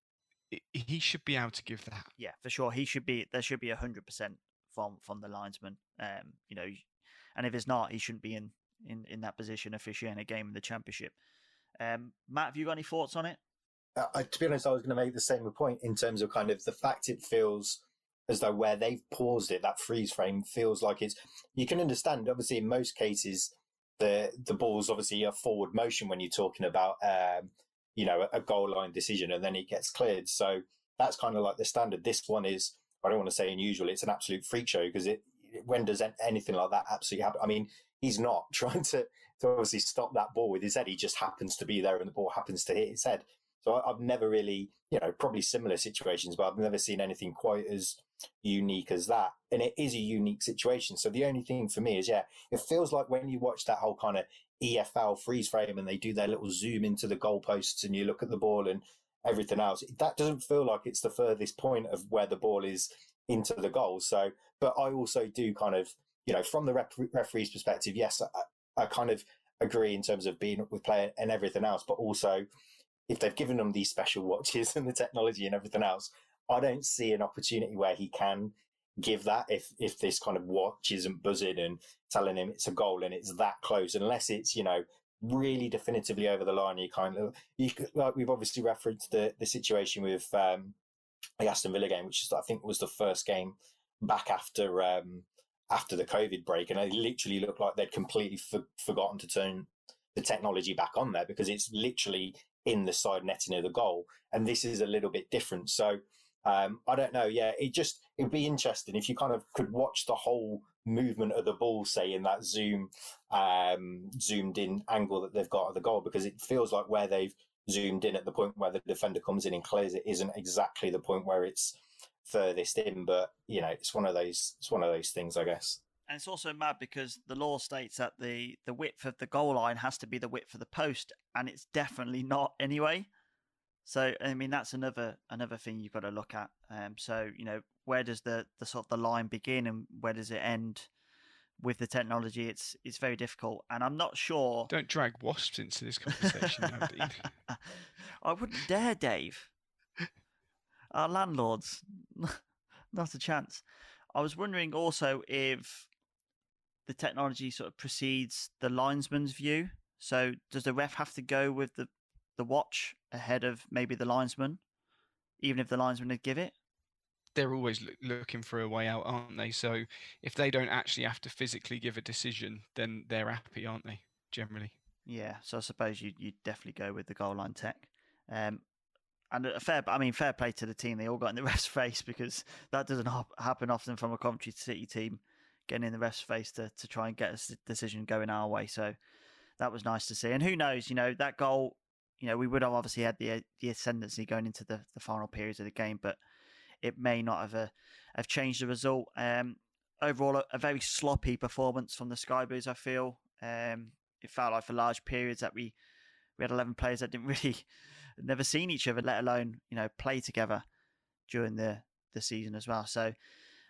It, he should be able to give that. Yeah, for sure. He should be. There should be hundred percent from from the linesman. Um, you know, and if it's not, he shouldn't be in in in that position officiating a game in the championship. Um, Matt, have you got any thoughts on it? Uh, to be honest, I was going to make the same point in terms of kind of the fact it feels as though where they've paused it, that freeze frame feels like it's. You can understand, obviously, in most cases, the the ball's obviously a forward motion when you're talking about, um, you know, a goal line decision, and then it gets cleared. So that's kind of like the standard. This one is, I don't want to say unusual. It's an absolute freak show because it. When does anything like that absolutely happen? I mean, he's not trying to to obviously stop that ball with his head. He just happens to be there and the ball happens to hit his head. So I, have never really, you know, probably similar situations, but I've never seen anything quite as unique as that. And it is a unique situation. So the only thing for me is, yeah, it feels like when you watch that whole kind of EFL freeze frame and they do their little zoom into the goalposts and you look at the ball and everything else, that doesn't feel like it's the furthest point of where the ball is into the goal. So, but I also do kind of, you know, from the ref- referee's perspective, yes, I kind of agree in terms of being with player and everything else, but also if they've given them these special watches and the technology and everything else, I don't see an opportunity where he can give that if if this kind of watch isn't buzzing and telling him it's a goal and it's that close, unless it's you know really definitively over the line. You kind of you like we've obviously referenced the the situation with um, the Aston Villa game, which is I think was the first game back after um, after the COVID break, and they literally looked like they'd completely for, forgotten to turn the technology back on there because it's literally in the side netting of the goal, and this is a little bit different. So um, I don't know. Yeah, it just it'd be interesting if you kind of could watch the whole movement of the ball, say in that zoom um, zoomed in angle that they've got at the goal, because it feels like where they've zoomed in at the point where the defender comes in and clears it isn't exactly the point where it's furthest in. But you know, it's one of those it's one of those things, I guess. And it's also mad because the law states that the the width of the goal line has to be the width of the post, and it's definitely not anyway. So I mean that's another another thing you've got to look at. Um, so you know where does the the sort of the line begin and where does it end? With the technology, it's it's very difficult, and I'm not sure. Don't drag wasps into this conversation, now. I wouldn't dare, Dave. Our landlords, not a chance. I was wondering also if the technology sort of precedes the linesman's view. So does the ref have to go with the the watch ahead of maybe the linesman, even if the linesman would give it? They're always looking for a way out, aren't they? So if they don't actually have to physically give a decision, then they're happy, aren't they? Generally. Yeah. So I suppose you you definitely go with the goal line tech. Um, and a fair, I mean, fair play to the team. They all got in the ref's face because that doesn't happen often from a Coventry City team getting in the ref's face to, to try and get a decision going our way. So that was nice to see. And who knows, you know, that goal you know, we would have obviously had the the ascendancy going into the, the final periods of the game, but it may not have uh, have changed the result. Um, overall, a, a, very sloppy performance from the Sky Blues. I feel um, it felt like for large periods that we we had eleven players that didn't really never seen each other, let alone you know play together during the the season as well. So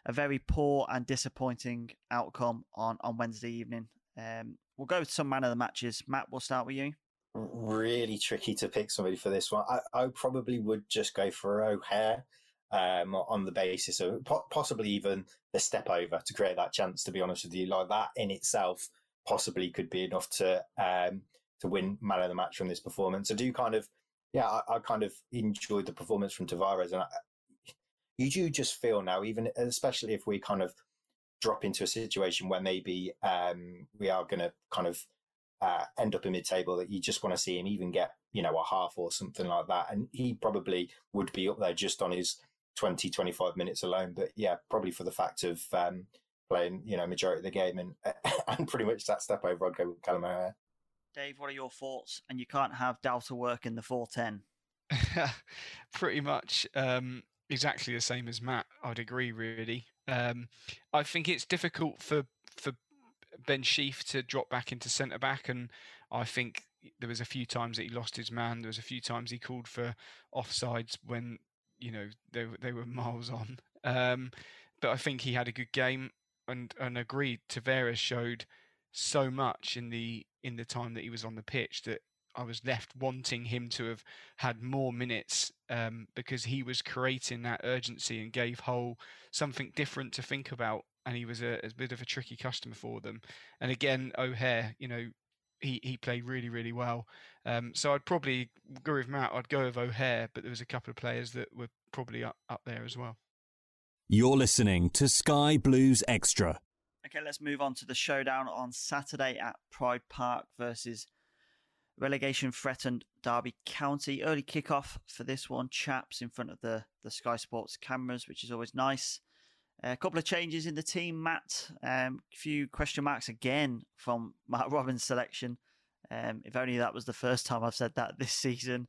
a very poor and disappointing outcome on on Wednesday evening. Um, we'll go with some man of the matches. Matt, we'll start with you really tricky to pick somebody for this one. I, I probably would just go for O'Hare um, on the basis of po- possibly even the step over to create that chance. To be honest with you, like that in itself possibly could be enough to um, to win man of the match from this performance. I do kind of, yeah, I, I kind of enjoyed the performance from Tavares, and I, you do just feel now, even especially if we kind of drop into a situation where maybe um, we are going to kind of uh, end up in mid-table that you just want to see him even get you know a half or something like that. And he probably would be up there just on his 20 25 minutes alone. But yeah probably for the fact of um, playing you know majority of the game and and pretty much that step over I'd go with Callum O'Hare. Dave what are your thoughts? And you can't have Delta work in the 410 pretty much um, exactly the same as Matt I'd agree really. Um, I think it's difficult for for Ben Sheaf to drop back into centre back, and I think there was a few times that he lost his man. There was a few times he called for offsides when you know they they were miles on. Um, but I think he had a good game, and and agreed. Tavares showed so much in the in the time that he was on the pitch that I was left wanting him to have had more minutes um, because he was creating that urgency and gave Hull something different to think about and he was a, a, bit of a tricky customer for them. And again, O'Hare, you know, he, he played really, really well. Um, so I'd probably go with Matt. I'd go with O'Hare, but there was a couple of players that were probably up, up there as well. You're listening to Sky Blues Extra. Okay, let's move on to the showdown on Saturday at Pride Park versus relegation threatened Derby County. Early kickoff for this one, chaps, in front of the, the Sky Sports cameras, which is always nice. A couple of changes in the team, Matt. A um, few question marks again from Mark Robins' selection. Um, if only that was the first time I've said that this season.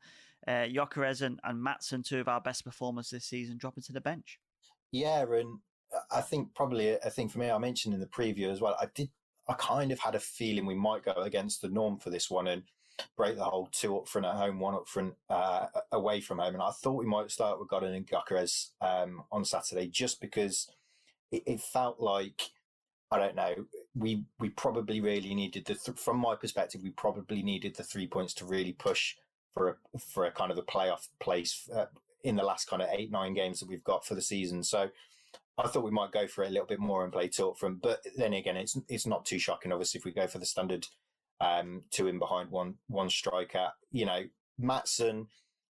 Uh, Gyökeres and, and Maatsen, two of our best performers this season, dropping to the bench. Yeah, and I think probably a thing for me, I mentioned in the preview as well, I did, I kind of had a feeling we might go against the norm for this one and break the whole two up front at home, one up front uh, away from home. And I thought we might start with Godden and Gyökeres um, on Saturday just because it, it felt like I don't know. We we probably really needed the th- from my perspective, we probably needed the three points to really push for a for a kind of a playoff place uh, in the last kind of eight nine games that we've got for the season. So I thought we might go for it a little bit more and play talk from. But then again, it's it's not too shocking. Obviously, if we go for the standard um, two in behind one one striker, you know, Maatsen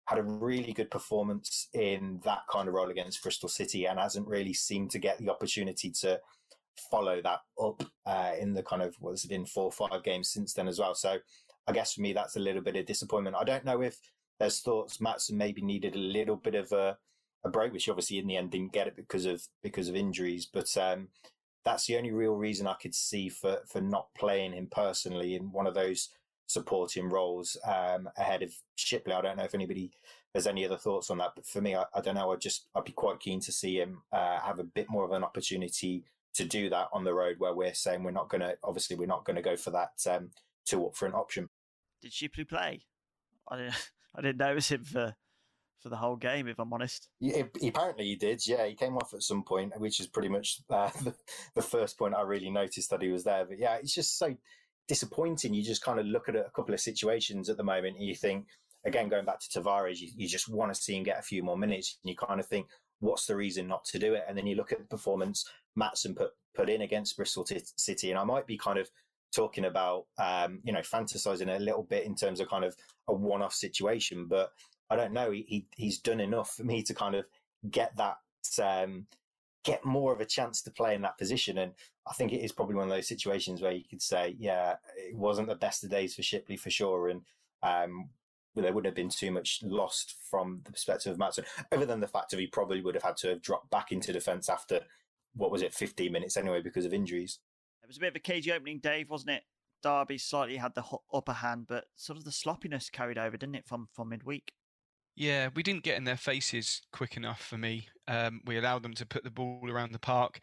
had a really good performance in that kind of role against Bristol City and hasn't really seemed to get the opportunity to follow that up uh, in the kind of what's it been four or five games since then as well. So I guess for me that's a little bit of disappointment. I don't know if there's thoughts Maatsen maybe needed a little bit of a, a break, which obviously in the end didn't get it because of because of injuries. But um, that's the only real reason I could see for for not playing him personally in one of those supporting roles um, ahead of Shipley. I don't know if anybody has any other thoughts on that, but for me, I, I don't know. I just I'd be quite keen to see him uh, have a bit more of an opportunity to do that on the road, where we're saying we're not going to. Obviously, we're not going to go for that um, two up front option. Did Shipley play? I didn't. I didn't notice him for for the whole game, if I'm honest. Yeah, apparently he did. Yeah, he came off at some point, which is pretty much uh, the, the, first point I really noticed that he was there. But yeah, it's just so disappointing. You just kind of look at a couple of situations at the moment and you think, again, going back to Tavares, you, you just want to see him get a few more minutes. And you kind of think, what's the reason not to do it? And then you look at the performance Maatsen put, put in against Bristol City. And I might be kind of talking about, um, you know, fantasizing a little bit in terms of kind of a one off situation, but I don't know. He, he, he's done enough for me to kind of get that, um, get more of a chance to play in that position. And I think it is probably one of those situations where you could say, yeah, it wasn't the best of days for Shipley for sure. And, um, there wouldn't have been too much lost from the perspective of Maatsen, other than the fact that he probably would have had to have dropped back into defence after, what was it, 15 minutes anyway, because of injuries. It was a bit of a cagey opening, Dave, wasn't it? Derby slightly had the upper hand, but sort of the sloppiness carried over, didn't it, from, from midweek? Yeah, we didn't get in their faces quick enough for me. Um, we allowed them to put the ball around the park,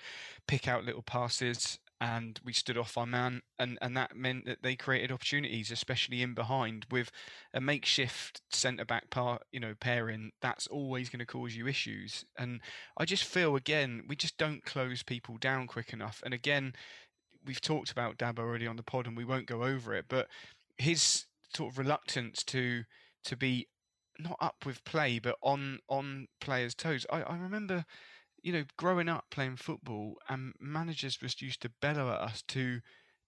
pick out little passes, and we stood off our man, and, and that meant that they created opportunities, especially in behind with a makeshift centre back part, you know, pairing. That's always going to cause you issues, and I just feel again we just don't close people down quick enough. And again, we've talked about Dab already on the pod, and we won't go over it, but his sort of reluctance to to be not up with play, but on on players' toes. I, I remember, you know, growing up playing football, and managers just used to bellow at us to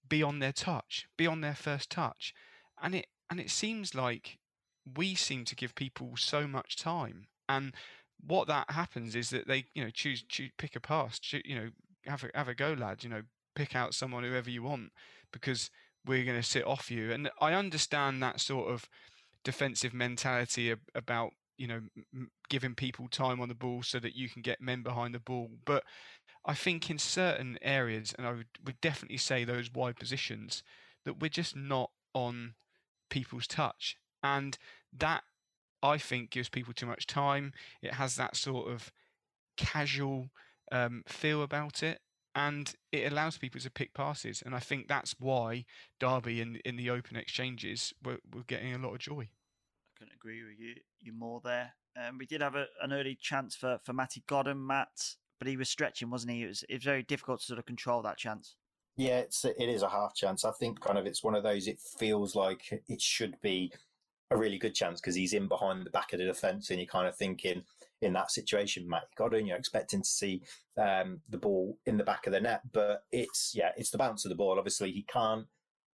be on their touch, be on their first touch, and it and it seems like we seem to give people so much time, and what that happens is that they, you know, choose, choose pick a pass, choose, you know, have a have a go, lad, you know, pick out someone whoever you want because we're going to sit off you, and I understand that sort of defensive mentality about you know giving people time on the ball so that you can get men behind the ball. But I think in certain areas, and I would, would definitely say those wide positions, that we're just not on people's touch, and that I think gives people too much time. It has that sort of casual um, feel about it, and it allows people to pick passes. And I think that's why Derby in in the open exchanges were, were getting a lot of joy. I couldn't agree with you you more there. Um, we did have a, an early chance for for Matty Godden, Matt, but he was stretching, wasn't he? It was it was very difficult to sort of control that chance. Yeah, it's it is a half chance. I think kind of it's one of those. It feels like it should be a really good chance because he's in behind the back of the defence, and you're kind of thinking in that situation, Matt Godden, you're expecting to see um, the ball in the back of the net, but it's yeah, it's the bounce of the ball. Obviously, he can't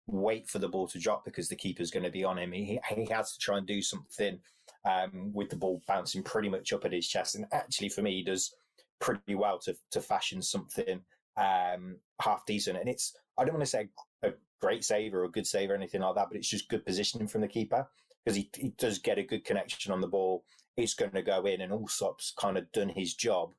wait for the ball to drop because the keeper's going to be on him. He he has to try and do something um, with the ball bouncing pretty much up at his chest, and actually for me, he does pretty well to to fashion something um, half decent. And it's I don't want to say a great save or a good save or anything like that, but it's just good positioning from the keeper because he, he does get a good connection on the ball it's going to go in, and Allsop's kind of done his job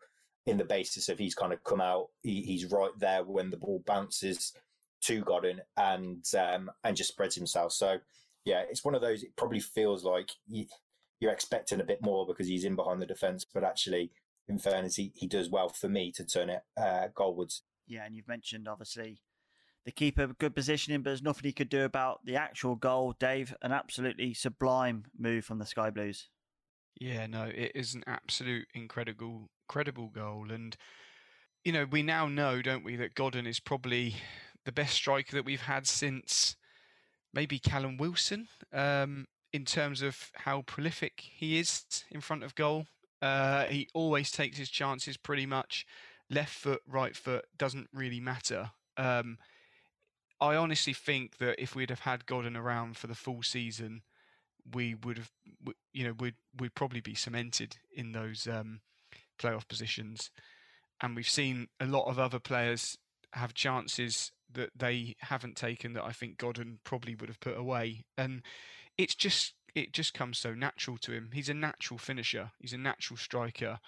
in the basis of he's kind of come out, he, he's right there when the ball bounces to Godden and um, and just spreads himself. So yeah, it's one of those. It probably feels like you, you're expecting a bit more because he's in behind the defence, but actually, in fairness, he, he does well for me to turn it uh, goalwards. Yeah, and you've mentioned obviously the keeper good positioning, but there's nothing he could do about the actual goal. Dave, an absolutely sublime move from the Sky Blues. Yeah, no, it is an absolute incredible, credible goal, and you know we now know, don't we, that Godden is probably the best striker that we've had since maybe Callum Wilson um, in terms of how prolific he is in front of goal. Uh, he always takes his chances pretty much. Left foot, right foot doesn't really matter. Um, I honestly think that if we'd have had Godden around for the full season, we would have, you know, we'd we'd probably be cemented in those um, playoff positions. And we've seen a lot of other players have chances that they haven't taken that I think Godden probably would have put away. And it's just it just comes so natural to him. He's a natural finisher. He's a natural striker.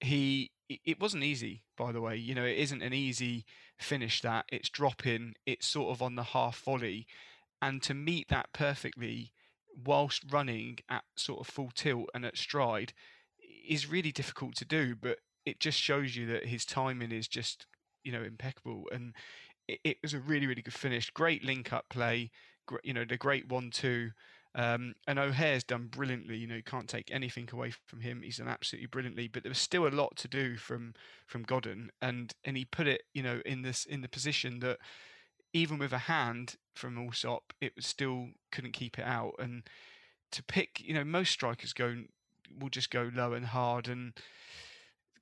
He it wasn't easy, by the way. You know, it isn't an easy finish that. It's dropping, it's sort of on the half volley. And to meet that perfectly whilst running at sort of full tilt and at stride is really difficult to do, but it just shows you that his timing is just, you know, impeccable. And it, it was a really, really good finish. Great link up play, you know, the great one two. Um, and O'Hare's done brilliantly. You know, you can't take anything away from him. He's done absolutely brilliantly. But there was still a lot to do from from Godden, and and he put it, you know, in this in the position that even with a hand from Allsop, it was still couldn't keep it out. And to pick, you know, most strikers go will just go low and hard and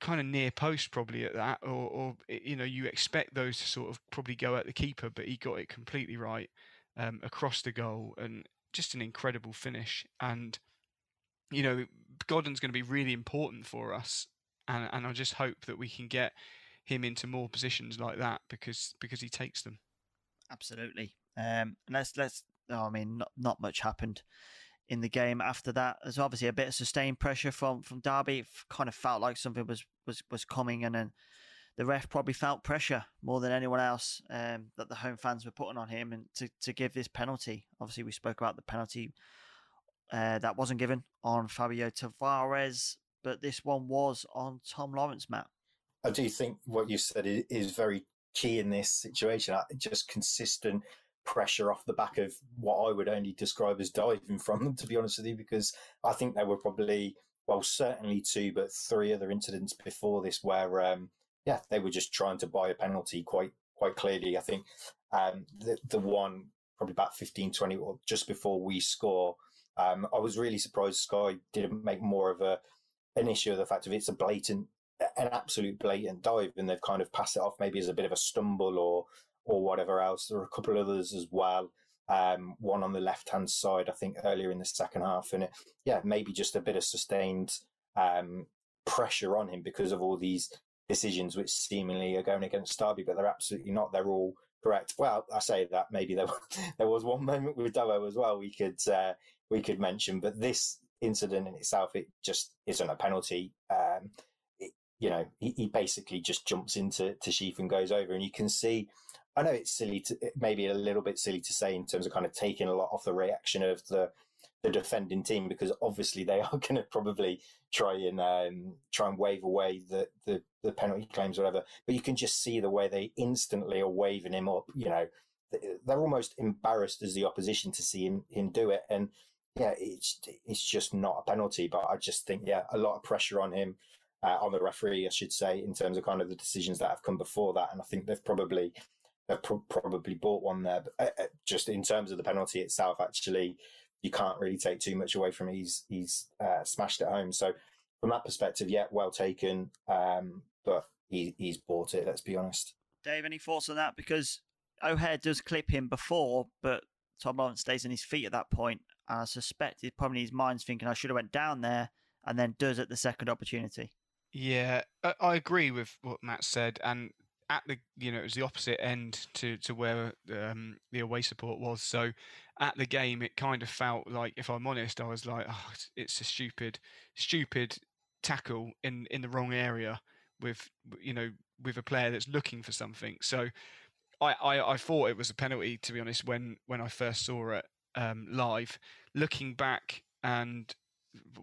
kind of near post probably at that, or, or you know, you expect those to sort of probably go at the keeper, but he got it completely right um, across the goal, and just an incredible finish. And you know, Godden's going to be really important for us, and and I just hope that we can get him into more positions like that because because he takes them. Absolutely. Um, let's let's. Oh, I mean, not not much happened in the game after that. There's obviously a bit of sustained pressure from from Derby. It kind of felt like something was was was coming, and then the ref probably felt pressure more than anyone else um, that the home fans were putting on him, and to to give this penalty. Obviously, we spoke about the penalty uh, that wasn't given on Fabio Tavares, but this one was on Tom Lawrence, Matt. I do think what you said is very key in this situation. Just consistent pressure off the back of what I would only describe as diving from them, to be honest with you, because I think there were probably, well, certainly two, but three other incidents before this where, um, yeah, they were just trying to buy a penalty quite, quite clearly. I think um, the, the one probably about 15, 20, or just before we score, um, I was really surprised Sky didn't make more of a an issue of the fact of it's a blatant, an absolute blatant dive, and they've kind of passed it off maybe as a bit of a stumble or or whatever else. There are a couple others as well. Um, one on the left hand side, I think earlier in the second half, and it, yeah, maybe just a bit of sustained um, pressure on him because of all these decisions which seemingly are going against Derby, but they're absolutely not. They're all correct. Well, I say that maybe there there was one moment with Davo as well we could uh, we could mention, but this incident in itself it just isn't a penalty. Um, you know, he, he, basically just jumps into to Sheaf and goes over, and you can see I know it's silly to maybe a little bit silly to say in terms of kind of taking a lot off the reaction of the the defending team because obviously they are going to probably try and um, try and wave away the, the the penalty claims or whatever. But you can just see the way they instantly are waving him up. You know, they're almost embarrassed as the opposition to see him him do it. And yeah, it's it's just not a penalty. But I just think yeah, a lot of pressure on him. Uh, on the referee, I should say, in terms of kind of the decisions that have come before that, and I think they've probably they've pro- probably bought one there. But uh, uh, just in terms of the penalty itself, actually, you can't really take too much away from it. He's he's uh, smashed it home. So from that perspective, yeah, well taken. Um, but he, he's bought it. Let's be honest. Dave, any thoughts on that? Because O'Hare does clip him before, but Tom Lawrence stays on his feet at that point. And I suspect he's probably in his mind's thinking I should have went down there, and then does at the second opportunity. Yeah, I agree with what Matt said, and at the you know it was the opposite end to to where um, the away support was. So at the game, it kind of felt like, if I'm honest, I was like, oh, it's a stupid, stupid tackle in in the wrong area with you know with a player that's looking for something. So I I, I thought it was a penalty to be honest when when I first saw it um, live. Looking back and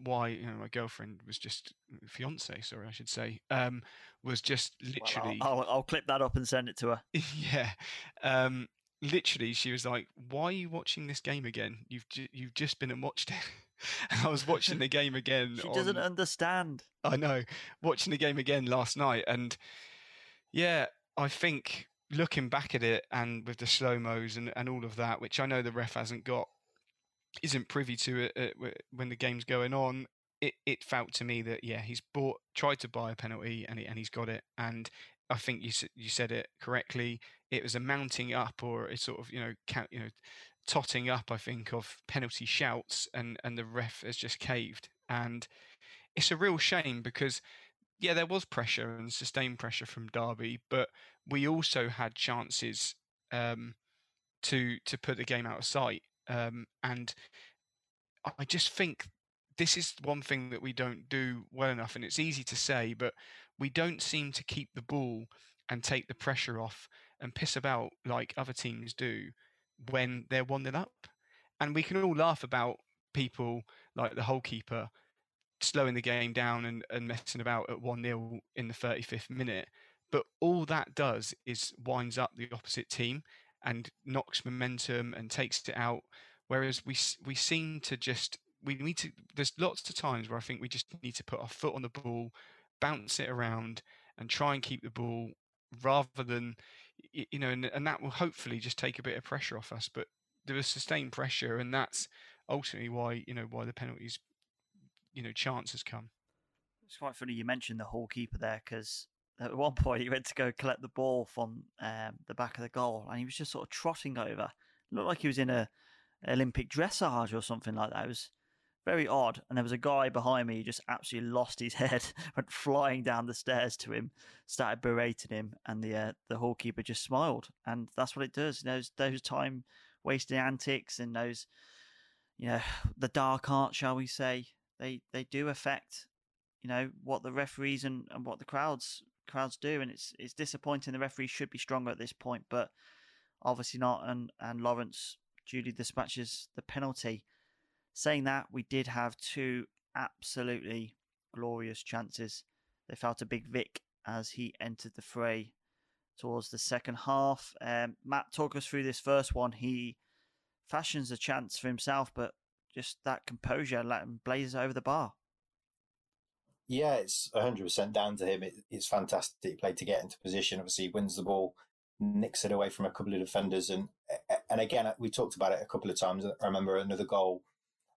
why you know my girlfriend was just fiance sorry i should say um was just literally well, I'll, I'll, I'll, clip that up and send it to her. Yeah um literally she was like why are you watching this game again? You've ju- you've just been and watched it. And i was watching the game again she on, doesn't understand. I know watching the game again last night and yeah i think looking back at it and with the slow mos and, and all of that which i know the ref hasn't got isn't privy to it uh, when the game's going on, it, it felt to me that yeah he's bought tried to buy a penalty and he, and he's got it. And I think you you said it correctly. It was a mounting up or a sort of you know count, you know totting up I think of penalty shouts and and the ref has just caved. And it's a real shame because yeah, there was pressure and sustained pressure from Derby, but we also had chances um, to to put the game out of sight. Um, and I just think this is one thing that we don't do well enough, and it's easy to say, but we don't seem to keep the ball and take the pressure off and piss about like other teams do when they're one nil up. And we can all laugh about people like the Hull keeper slowing the game down and, and messing about at 1 0 in the 35th minute. But all that does is winds up the opposite team and knocks momentum and takes it out. Whereas we we seem to just we need to. There's lots of times where I think we just need to put our foot on the ball, bounce it around, and try and keep the ball rather than you know, and, and that will hopefully just take a bit of pressure off us. But there was sustained pressure, and that's ultimately why you know why the penalties, you know, chances come. It's quite funny you mentioned the Hull keeper there because at one point he went to go collect the ball from um, the back of the goal, and he was just sort of trotting over. It looked like he was in a Olympic dressage or something like that. It was very odd. And there was a guy behind me who just absolutely lost his head, went flying down the stairs to him, started berating him, and the uh, the Hull keeper just smiled. And that's what it does. Those those time wasting antics and those, you know, the dark art, shall we say, they they do affect, you know, what the referees and, and what the crowds crowds do. And it's it's disappointing. The referees should be stronger at this point, but obviously not. And and Lawrence duly dispatches the penalty. Saying that, we did have two absolutely glorious chances. They fell to Big Vic as he entered the fray towards the second half. Um, Matt, talk us through this first one. He fashions a chance for himself, but just that composure let him blaze over the bar. Yeah, it's 100% down to him. It, it's fantastic play to get into position. Obviously, he wins the ball, nicks it away from a couple of defenders. And and again, we talked about it a couple of times. I remember another goal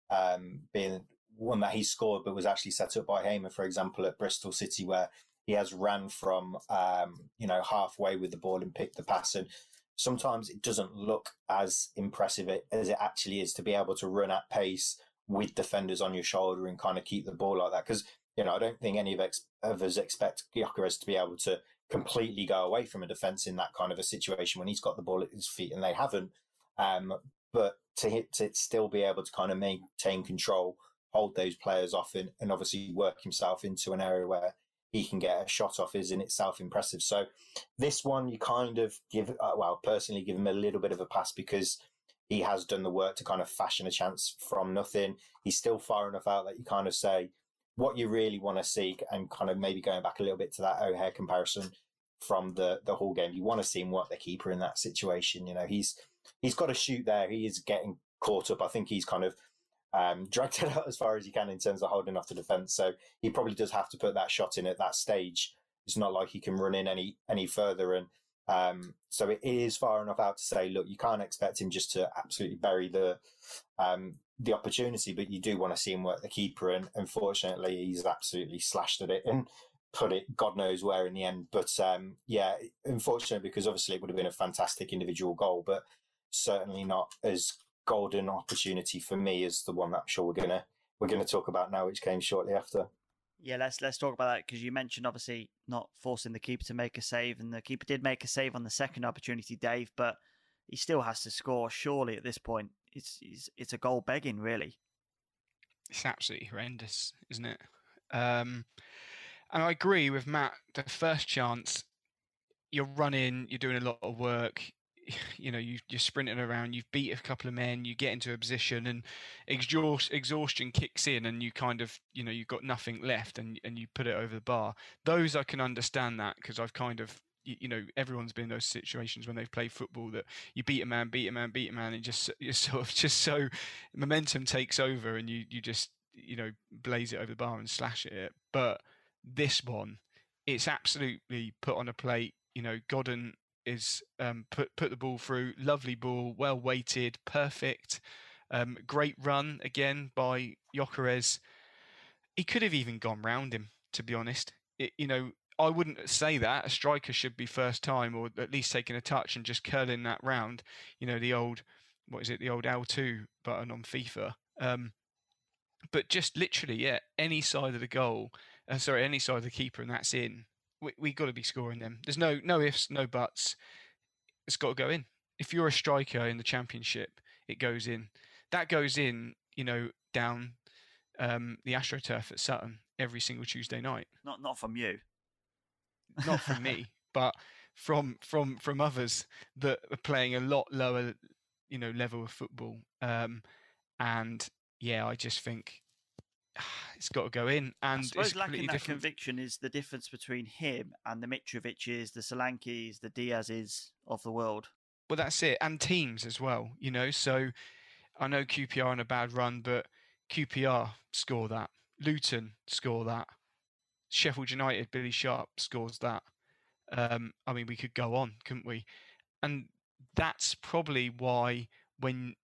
um, being one that he scored, but was actually set up by Hamer, for example, at Bristol City, where he has ran from um, you know halfway with the ball and picked the pass. And sometimes it doesn't look as impressive as it actually is to be able to run at pace with defenders on your shoulder and kind of keep the ball like that. Because you know, I don't think any of, ex- of us expect Gyökeres to be able to completely go away from a defence in that kind of a situation when he's got the ball at his feet, and they haven't. Um, but to hit to still be able to kind of maintain control, hold those players off, and, and obviously work himself into an area where he can get a shot off is in itself impressive. So this one, you kind of give, uh, well, personally give him a little bit of a pass because he has done the work to kind of fashion a chance from nothing. He's still far enough out that you kind of say what you really want to see, and kind of maybe going back a little bit to that O'Hare comparison from the the whole game. You want to see him work the keeper in that situation. You know, he's he's got to shoot there. He is getting caught up. I think he's kind of um, dragged it out as far as he can in terms of holding off the defence. So he probably does have to put that shot in at that stage. It's not like he can run in any any further. And um, so it is far enough out to say, look, you can't expect him just to absolutely bury the um, the opportunity, but you do want to see him work the keeper. And unfortunately, he's absolutely slashed at it and put it God knows where in the end. But um, yeah, unfortunately, because obviously it would have been a fantastic individual goal, but certainly not as golden opportunity for me as the one that I'm sure we're gonna we're gonna talk about now, which came shortly after. Yeah, let's let's talk about that because you mentioned obviously not forcing the keeper to make a save, and the keeper did make a save on the second opportunity, Dave, but he still has to score. Surely at this point, it's it's, it's a goal begging, really. It's absolutely horrendous, isn't it? Um, and I agree with Matt. The first chance, you're running, you're doing a lot of work, you know you, you're sprinting around you've beat a couple of men you get into a position and exhaust, exhaustion kicks in and you kind of you know you've got nothing left and, and you put it over the bar. Those i can understand that because i've kind of you, you, know everyone's been in those situations when they've played football that you beat a man beat a man beat a man and just you're sort of just so momentum takes over and you you just you know blaze it over the bar and slash it. But this one it's absolutely put on a plate you know godden is um, put put the ball through. Lovely ball, well weighted, perfect. Um, great run again by Gyökeres. He could have even gone round him, to be honest. It, you know, I wouldn't say that a striker should be first time or at least taking a touch and just curling that round. You know, the old what is it, the old L2 button on FIFA. Um, but just literally, yeah, any side of the goal, uh, sorry, any side of the keeper, and that's in. We we got to be scoring them. There's no no ifs, no buts. It's got to go in. If you're a striker in the championship, it goes in. That goes in, you know, down um, the AstroTurf at Sutton every single Tuesday night. Not not from you. Not from me, but from from from others that are playing a lot lower, you know, level of football. Um, and yeah, I just think it's got to go in. And I suppose lacking that different. conviction is the difference between him and the Mitrovic's, the Solankis, the Diaz's of the world. Well, that's it, and teams as well. You know, so I know QPR on a bad run, but QPR score that. Luton score that. Sheffield United, Billy Sharp scores that. Um, I mean, we could go on, couldn't we? And that's probably why when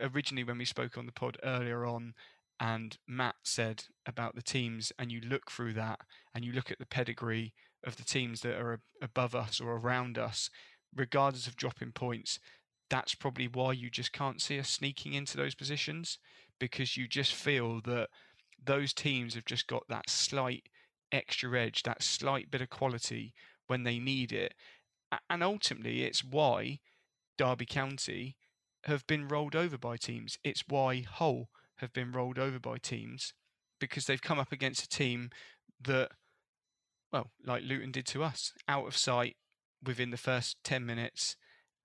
originally when we spoke on the pod earlier on, and Matt said about the teams, and you look through that, and you look at the pedigree of the teams that are above us or around us, regardless of dropping points, that's probably why you just can't see us sneaking into those positions because you just feel that those teams have just got that slight extra edge, that slight bit of quality when they need it. And ultimately, it's why Derby County have been rolled over by teams. It's why Hull have been rolled over by teams because they've come up against a team that, well, like Luton did to us, out of sight within the first 10 minutes.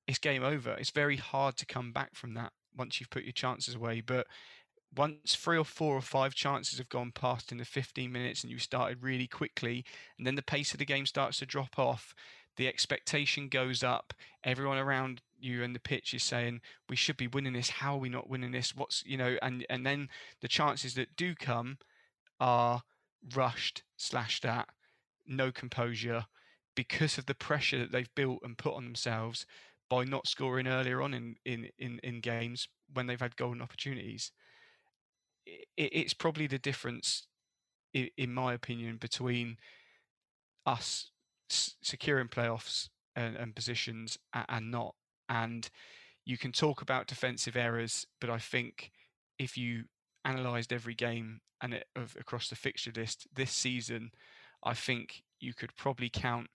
It's game over. It's very hard to come back from that once you've put your chances away. But once three or four or five chances have gone past in the 15 minutes and you started really quickly, and then the pace of the game starts to drop off, the expectation goes up. Everyone around you and the pitch is saying, "We should be winning this. How are we not winning this? What's you know?" And and then the chances that do come are rushed, slashed at, no composure, because of the pressure that they've built and put on themselves by not scoring earlier on in in in, in games when they've had golden opportunities. It, it's probably the difference, in, in my opinion, between us securing playoffs and, and positions and, and not. And you can talk about defensive errors, but I think if you analysed every game and it, of, across the fixture list this season, I think you could probably count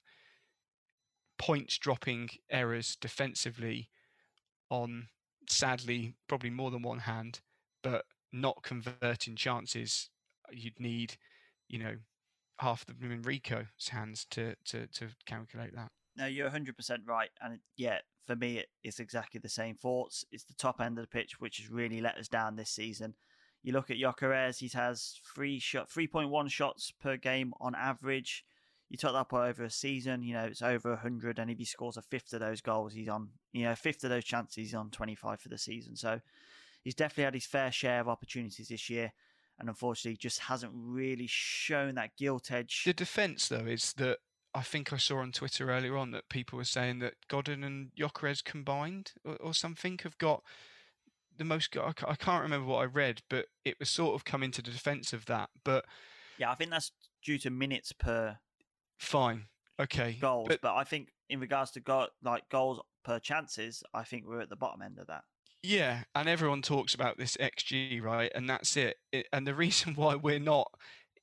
points dropping errors defensively on sadly probably more than one hand, but not converting chances. You'd need, you know, half the Rico's hands to, to, to calculate that. No, you're 100% right. And yeah, for me, it's exactly the same thoughts. It's the top end of the pitch, which has really let us down this season. You look at Gyökeres, he has three shot, 3.1 shots per game on average. You took that over a season, you know, it's over 100. And if he scores a fifth of those goals, he's on, you know, a fifth of those chances, he's on 25 for the season. So he's definitely had his fair share of opportunities this year and unfortunately just hasn't really shown that gilt edge. The defence, though, is that I think I saw on Twitter earlier on that people were saying that Godden and Gyökeres combined or, or, something have got the most. I can't remember what I read, but it was sort of coming to the defence of that. But yeah, I think that's due to minutes per. Fine. Okay. Goals, but, but I think in regards to go, like goals per chances, I think we're at the bottom end of that. Yeah, and everyone talks about this XG, right? And that's it. it. And the reason why we're not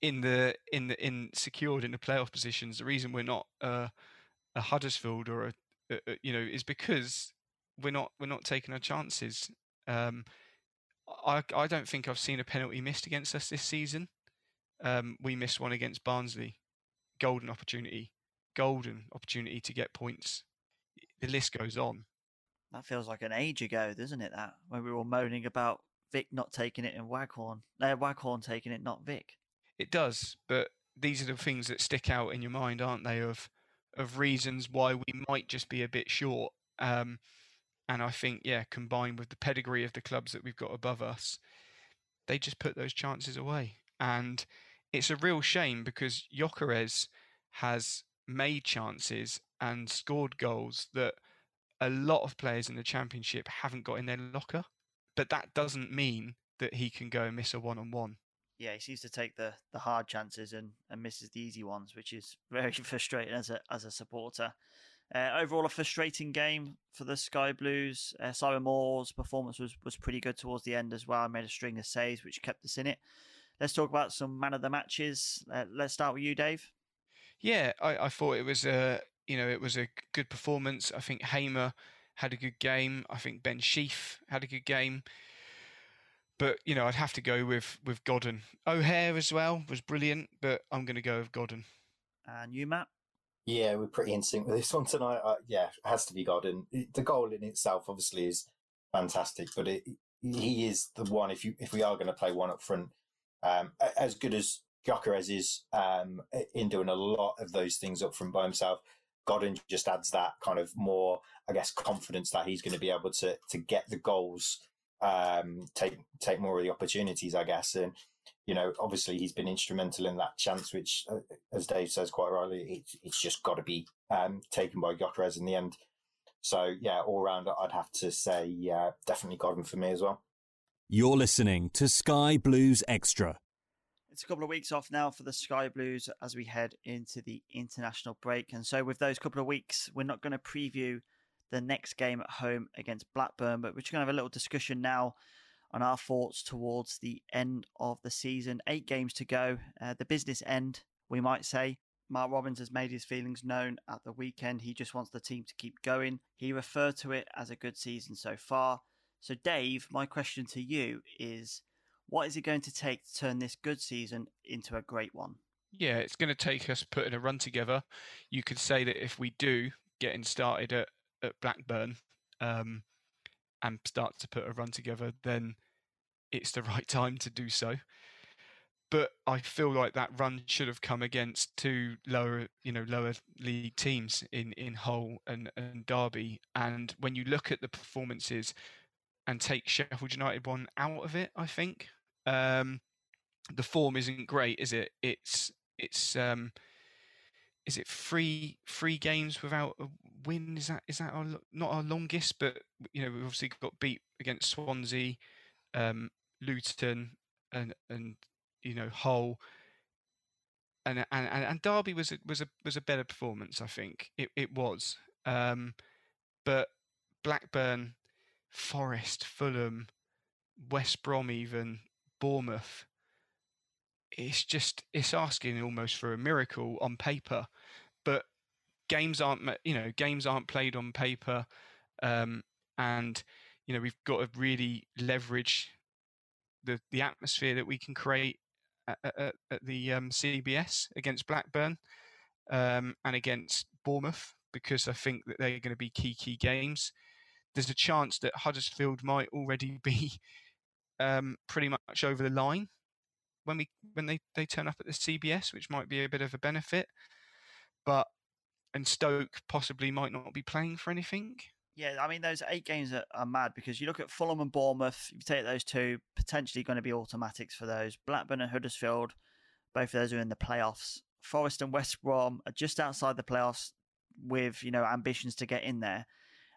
in the in the in secured in the playoff positions, the reason we're not uh, a Huddersfield or a, a, a, you know is because we're not we're not taking our chances. Um, I I don't think I've seen a penalty missed against us this season. Um, we missed one against Barnsley, golden opportunity, golden opportunity to get points. The list goes on. That feels like an age ago, doesn't it? That when we were moaning about Vic not taking it and Waghorn, uh, Waghorn taking it, not Vic. It does, but these are the things that stick out in your mind, aren't they? Of of reasons why we might just be a bit short. Um, and I think, yeah, combined with the pedigree of the clubs that we've got above us, they just put those chances away. And it's a real shame because Gyökeres has made chances and scored goals that a lot of players in the championship haven't got in their locker. But that doesn't mean that he can go and miss a one on one. Yeah, he seems to take the, the hard chances and, and misses the easy ones, which is very frustrating as a as a supporter. Uh, overall, a frustrating game for the Sky Blues. Uh, Simon Moore's performance was, was pretty good towards the end as well. He made a string of saves, which kept us in it. let's talk about some man of the matches. Uh, let's start with you, Dave. Yeah, I, I thought it was a you know it was a good performance. I think Hamer had a good game. I think Ben Sheaf had a good game. But you know, I'd have to go with with Godden. O'Hare as well was brilliant, but I'm going to go with Godden. And you, Matt? Yeah, we're pretty in sync with this one tonight. Uh, yeah, it has to be Godden. The goal in itself, obviously, is fantastic, but it, he is the one. If you if we are going to play one up front, um, as good as Gyökeres is um, in doing a lot of those things up front by himself, Godden just adds that kind of more, I guess, confidence that he's going to be able to to get the goals, um, take take more of the opportunities, I guess, and you know, obviously he's been instrumental in that chance, which, uh, as Dave says quite rightly, it, it's just got to be um, taken by Gyökeres in the end. So yeah, all round, I'd have to say, yeah, definitely Godden for me as well. You're listening to Sky Blues Extra. It's a couple of weeks off now for the Sky Blues as we head into the international break. And so, with those couple of weeks, we're not going to preview the next game at home against Blackburn, but we're just going to have a little discussion now on our thoughts towards the end of the season. Eight games to go, uh, the business end, we might say. Mark Robins has made his feelings known at the weekend. He just wants the team to keep going. He referred to it as a good season so far. So, Dave, my question to you is what is it going to take to turn this good season into a great one? Yeah, it's going to take us putting a run together. You could say that if we do getting started at, at Blackburn, um, and start to put a run together, then it's the right time to do so. But I feel like that run should have come against two lower, you know, lower league teams in in Hull and, and Derby. And when you look at the performances and take Sheffield United one out of it, I think um, the form isn't great, is it? It's it's um, is it three three games without a win? Is that is that our, not our longest? But you know we've obviously got beat against Swansea, um, Luton, and and you know Hull. And, and and Derby was a, was a was a better performance, I think it it was. Um, but Blackburn, Forest, Fulham, West Brom, even Bournemouth, it's just it's asking almost for a miracle on paper, but games aren't you know games aren't played on paper, um, and you know we've got to really leverage the the atmosphere that we can create at, at, at the um, CBS against Blackburn um, and against Bournemouth because I think that they're going to be key key games. There's a chance that Huddersfield might already be um, pretty much over the line when we when they they turn up at the CBS, which might be a bit of a benefit. But and Stoke possibly might not be playing for anything. Yeah, I mean those eight games are, are, mad because you look at Fulham and Bournemouth. You take those two, potentially going to be automatics for those. Blackburn and Huddersfield, both of those are in the playoffs. Forest and West Brom are just outside the playoffs with you know ambitions to get in there.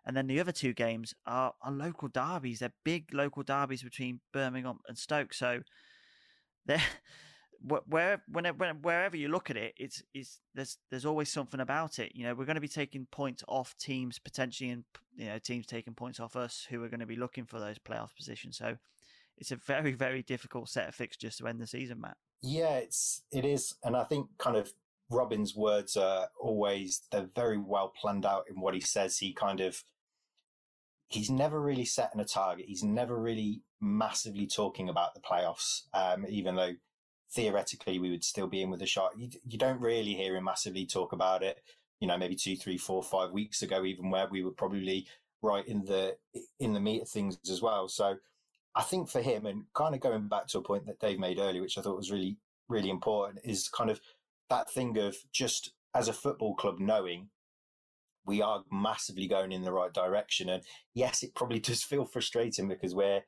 And then the other two games are, are local derbies. They're big local derbies between Birmingham and Stoke. So there, where wherever you look at it, it's it's there's there's always something about it. You know, we're going to be taking points off teams potentially, and you know, teams taking points off us who are going to be looking for those playoff positions. So it's a very very difficult set of fixtures to end the season, Matt. Yeah, it's it is, and I think kind of Robins' words are always they're very well planned out in what he says. He kind of he's never really setting a target. He's never really massively talking about the playoffs, um, even though theoretically we would still be in with a shot. You, you, don't really hear him massively talk about it. You know, maybe two, three, four, five weeks ago, even where we were probably right in the in the meat of things as well. So I think for him, and kind of going back to a point that Dave made earlier, which I thought was really really important, is kind of that thing of just as a football club knowing we are massively going in the right direction. And yes, it probably does feel frustrating because we're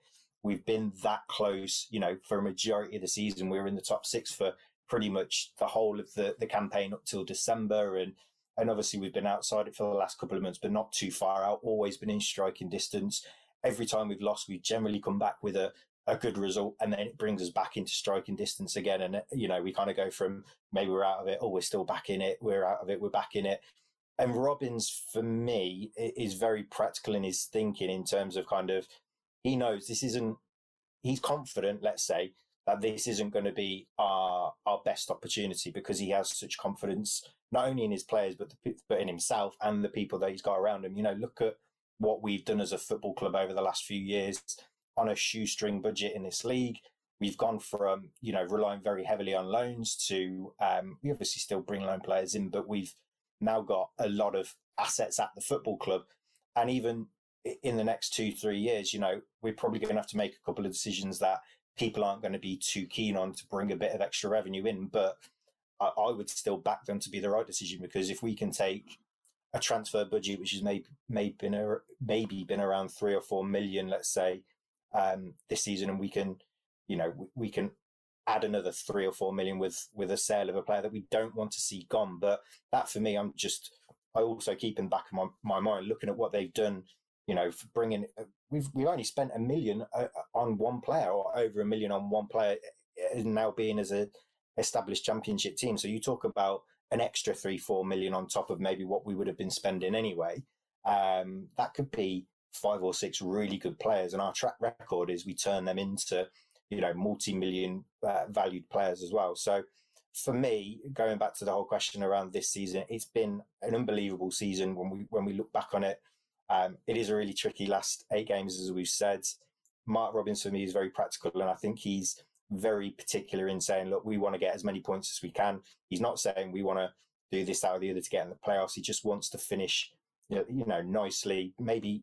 we've been that close, you know, for a majority of the season. We were in the top six for pretty much the whole of the, the campaign up till December. And and obviously we've been outside it for the last couple of months, but not too far out, always been in striking distance. Every time we've lost, we generally come back with a, a good result and then it brings us back into striking distance again. And, you know, we kind of go from maybe we're out of it, oh, we're still back in it, we're out of it, we're back in it and Robins, for me is very practical in his thinking in terms of kind of he knows this isn't he's confident let's say that this isn't going to be our our best opportunity because he has such confidence not only in his players but the, but in himself and the people that he's got around him. You know, look at what we've done as a football club over the last few years on a shoestring budget in this league. We've gone from you know relying very heavily on loans to um, we obviously still bring loan players in, but we've now got a lot of assets at the football club, and even in the next two three years, you know, we're probably going to have to make a couple of decisions that people aren't going to be too keen on to bring a bit of extra revenue in, but I, I would still back them to be the right decision because if we can take a transfer budget which has maybe maybe been a, maybe been around three or four million, let's say, um, this season, and we can, you know, we, we, can add another three or four million with with a sale of a player that we don't want to see gone. But that for me, I'm just I also keep in back of my, my mind looking at what they've done. You know, bringing we've we've only spent a million uh, on one player or over a million on one player, now being as a established championship team. So you talk about an extra three, four million on top of maybe what we would have been spending anyway. Um, that could be five or six really good players. And our track record is we turn them into, you know, multi-million uh, valued players as well. So for me, going back to the whole question around this season, it's been an unbelievable season when we, when we look back on it. Um, it is a really tricky last eight games, as we've said. Mark Robins for me is very practical, and I think he's very particular in saying, look, we want to get as many points as we can. He's not saying we want to do this, that, or the other to get in the playoffs. He just wants to finish, you know, nicely. Maybe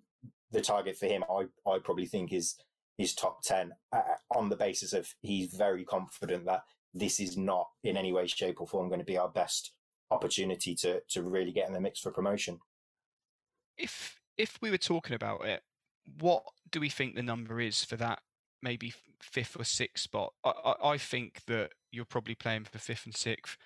the target for him, I, I probably think is is top 10 uh, on the basis of he's very confident that this is not in any way, shape, or form going to be our best opportunity to to really get in the mix for promotion. If if we were talking about it, what do we think the number is for that maybe fifth or sixth spot. I, I, I think that you're probably playing for fifth and sixth,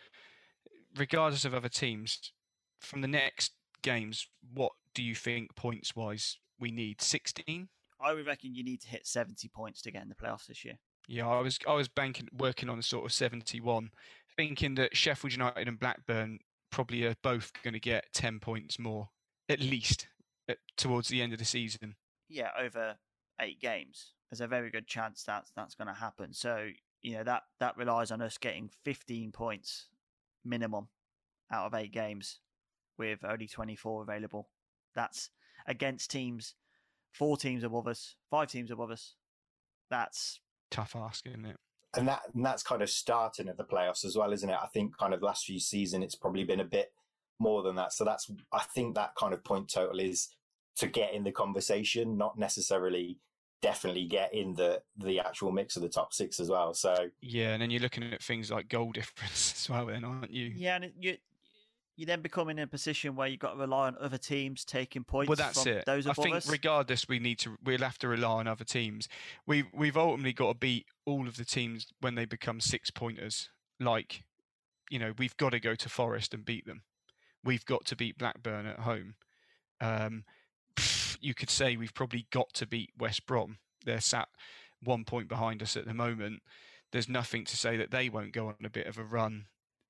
regardless of other teams. From the next games, what do you think points wise we need? 16? I would reckon you need to hit 70 points to get in the playoffs this year. Yeah, I was I was banking working on a sort of 71, thinking that Sheffield United and Blackburn probably are both going to get 10 points more at least towards the end of the season. Yeah, over eight games there's a very good chance that that's going to happen. So you know that that relies on us getting 15 points minimum out of eight games, with only 24 available. That's against teams, four teams above us, five teams above us. That's tough ask, isn't it? And that and that's kind of starting at the playoffs as well, isn't it? I think kind of last few season it's probably been a bit more than that. So that's I think that kind of point total is to get in the conversation, not necessarily definitely get in the the actual mix of the top six as well. So yeah, and then you're looking at things like goal difference as well, then aren't you? Yeah, and you you then become in a position where you've got to rely on other teams taking points. Well, that's it. Those I think us. regardless, we need to we'll have to rely on other teams. We've we've ultimately got to beat all of the teams when they become six pointers. Like, you know, we've got to go to Forest and beat them. We've got to beat Blackburn at home. Um, you could say we've probably got to beat West Brom. They're sat one point behind us at the moment. There's nothing to say that they won't go on a bit of a run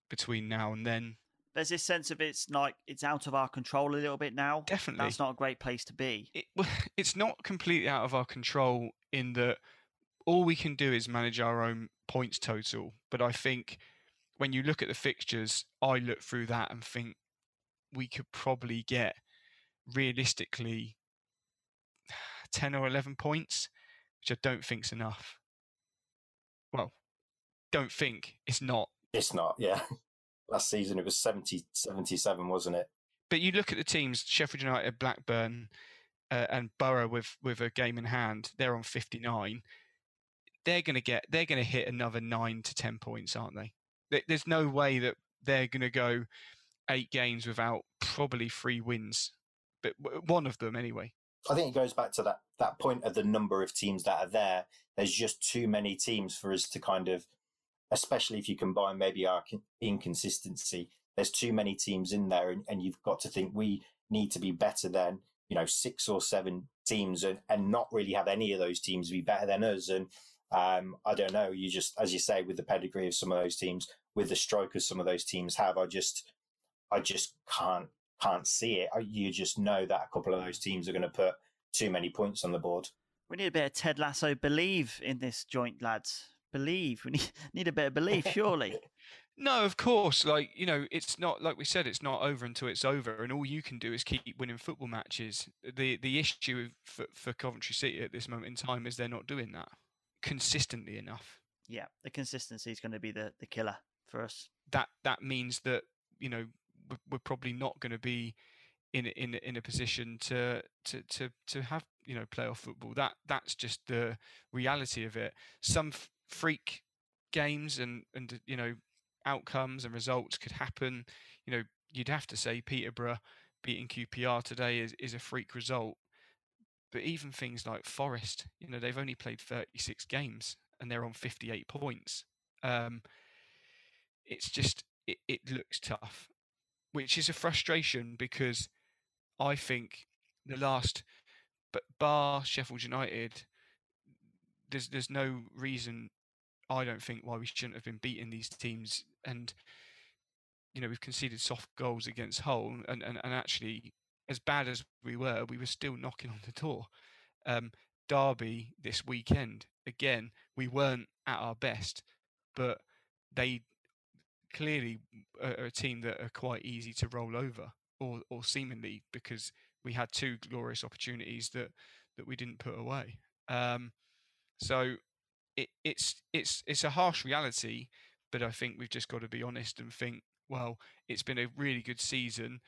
between now and then. There's this sense of it's like it's out of our control a little bit now. Definitely, that's not a great place to be. It, it's not completely out of our control in that all we can do is manage our own points total. But I think when you look at the fixtures, I look through that and think we could probably get realistically 10 or 11 points, which I don't think's enough. Well, don't think it's not. It's not, yeah. Last season it was 70, 77, wasn't it? But you look at the teams, Sheffield United, Blackburn, uh, and Boro with with a game in hand. They're on 59. They're going to get. They're going to hit another nine to 10 points, aren't they? There's no way that they're going to go eight games without probably three wins, but one of them anyway. I think it goes back to that that point of the number of teams that are there. There's just too many teams for us to kind of, especially if you combine maybe our inconsistency. There's too many teams in there, and, and you've got to think we need to be better than you know six or seven teams, and, and not really have any of those teams be better than us. And um, I don't know. You just, as you say, with the pedigree of some of those teams, with the strikers some of those teams have, I just, I just can't can't see it. You just know that a couple of those teams are going to put too many points on the board. We need a bit of Ted Lasso believe in this joint, lads. believe. We need, need a bit of belief, surely. No, of course. Like you know, it's not like we said. It's not over until it's over, and all you can do is keep winning football matches. The the issue for, for Coventry City at this moment in time is they're not doing that consistently enough. Yeah, the consistency is going to be the the killer for us. That that means that you know we're, probably not going to be in in in a position to to to to have you know playoff football. That that's just the reality of it. Some f- freak games and and you know outcomes and results could happen. You know, you'd have to say Peterborough beating QPR today is, is a freak result. But even things like Forest, you know, they've only played 36 games and they're on 58 points. Um, it's just, it, it looks tough, which is a frustration because I think the last, but bar Sheffield United, there's there's no reason I don't think why we shouldn't have been beating these teams. And you know, we've conceded soft goals against Hull, and, and, and actually, as bad as we were, we were still knocking on the door. Um, Derby this weekend, again, we weren't at our best, but they clearly are a team that are quite easy to roll over, or or seemingly because we had two glorious opportunities that that we didn't put away. Um, so it, it's it's it's a harsh reality, but I think we've just got to be honest and think, well, it's been a really good season.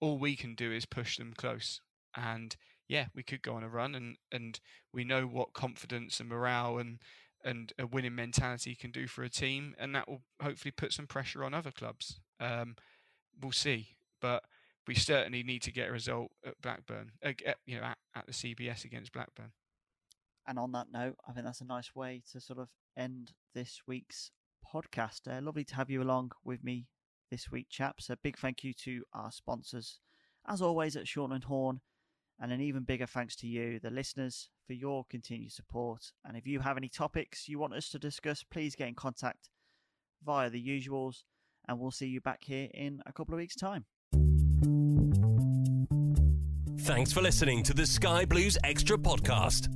All we can do is push them close, and yeah, we could go on a run, and and we know what confidence and morale and and a winning mentality can do for a team, and that will hopefully put some pressure on other clubs. Um, we'll see, but we certainly need to get a result at Blackburn, uh, you know, at, at the CBS against Blackburn. And on that note, I think that's a nice way to sort of end this week's podcast. Uh, lovely to have you along with me this week, chaps. A big thank you to our sponsors, as always, at Shortland Horne. And an even bigger thanks to you, the listeners, for your continued support. And if you have any topics you want us to discuss, please get in contact via the usuals. And we'll see you back here in a couple of weeks' time. Thanks for listening to the Sky Blues Extra podcast.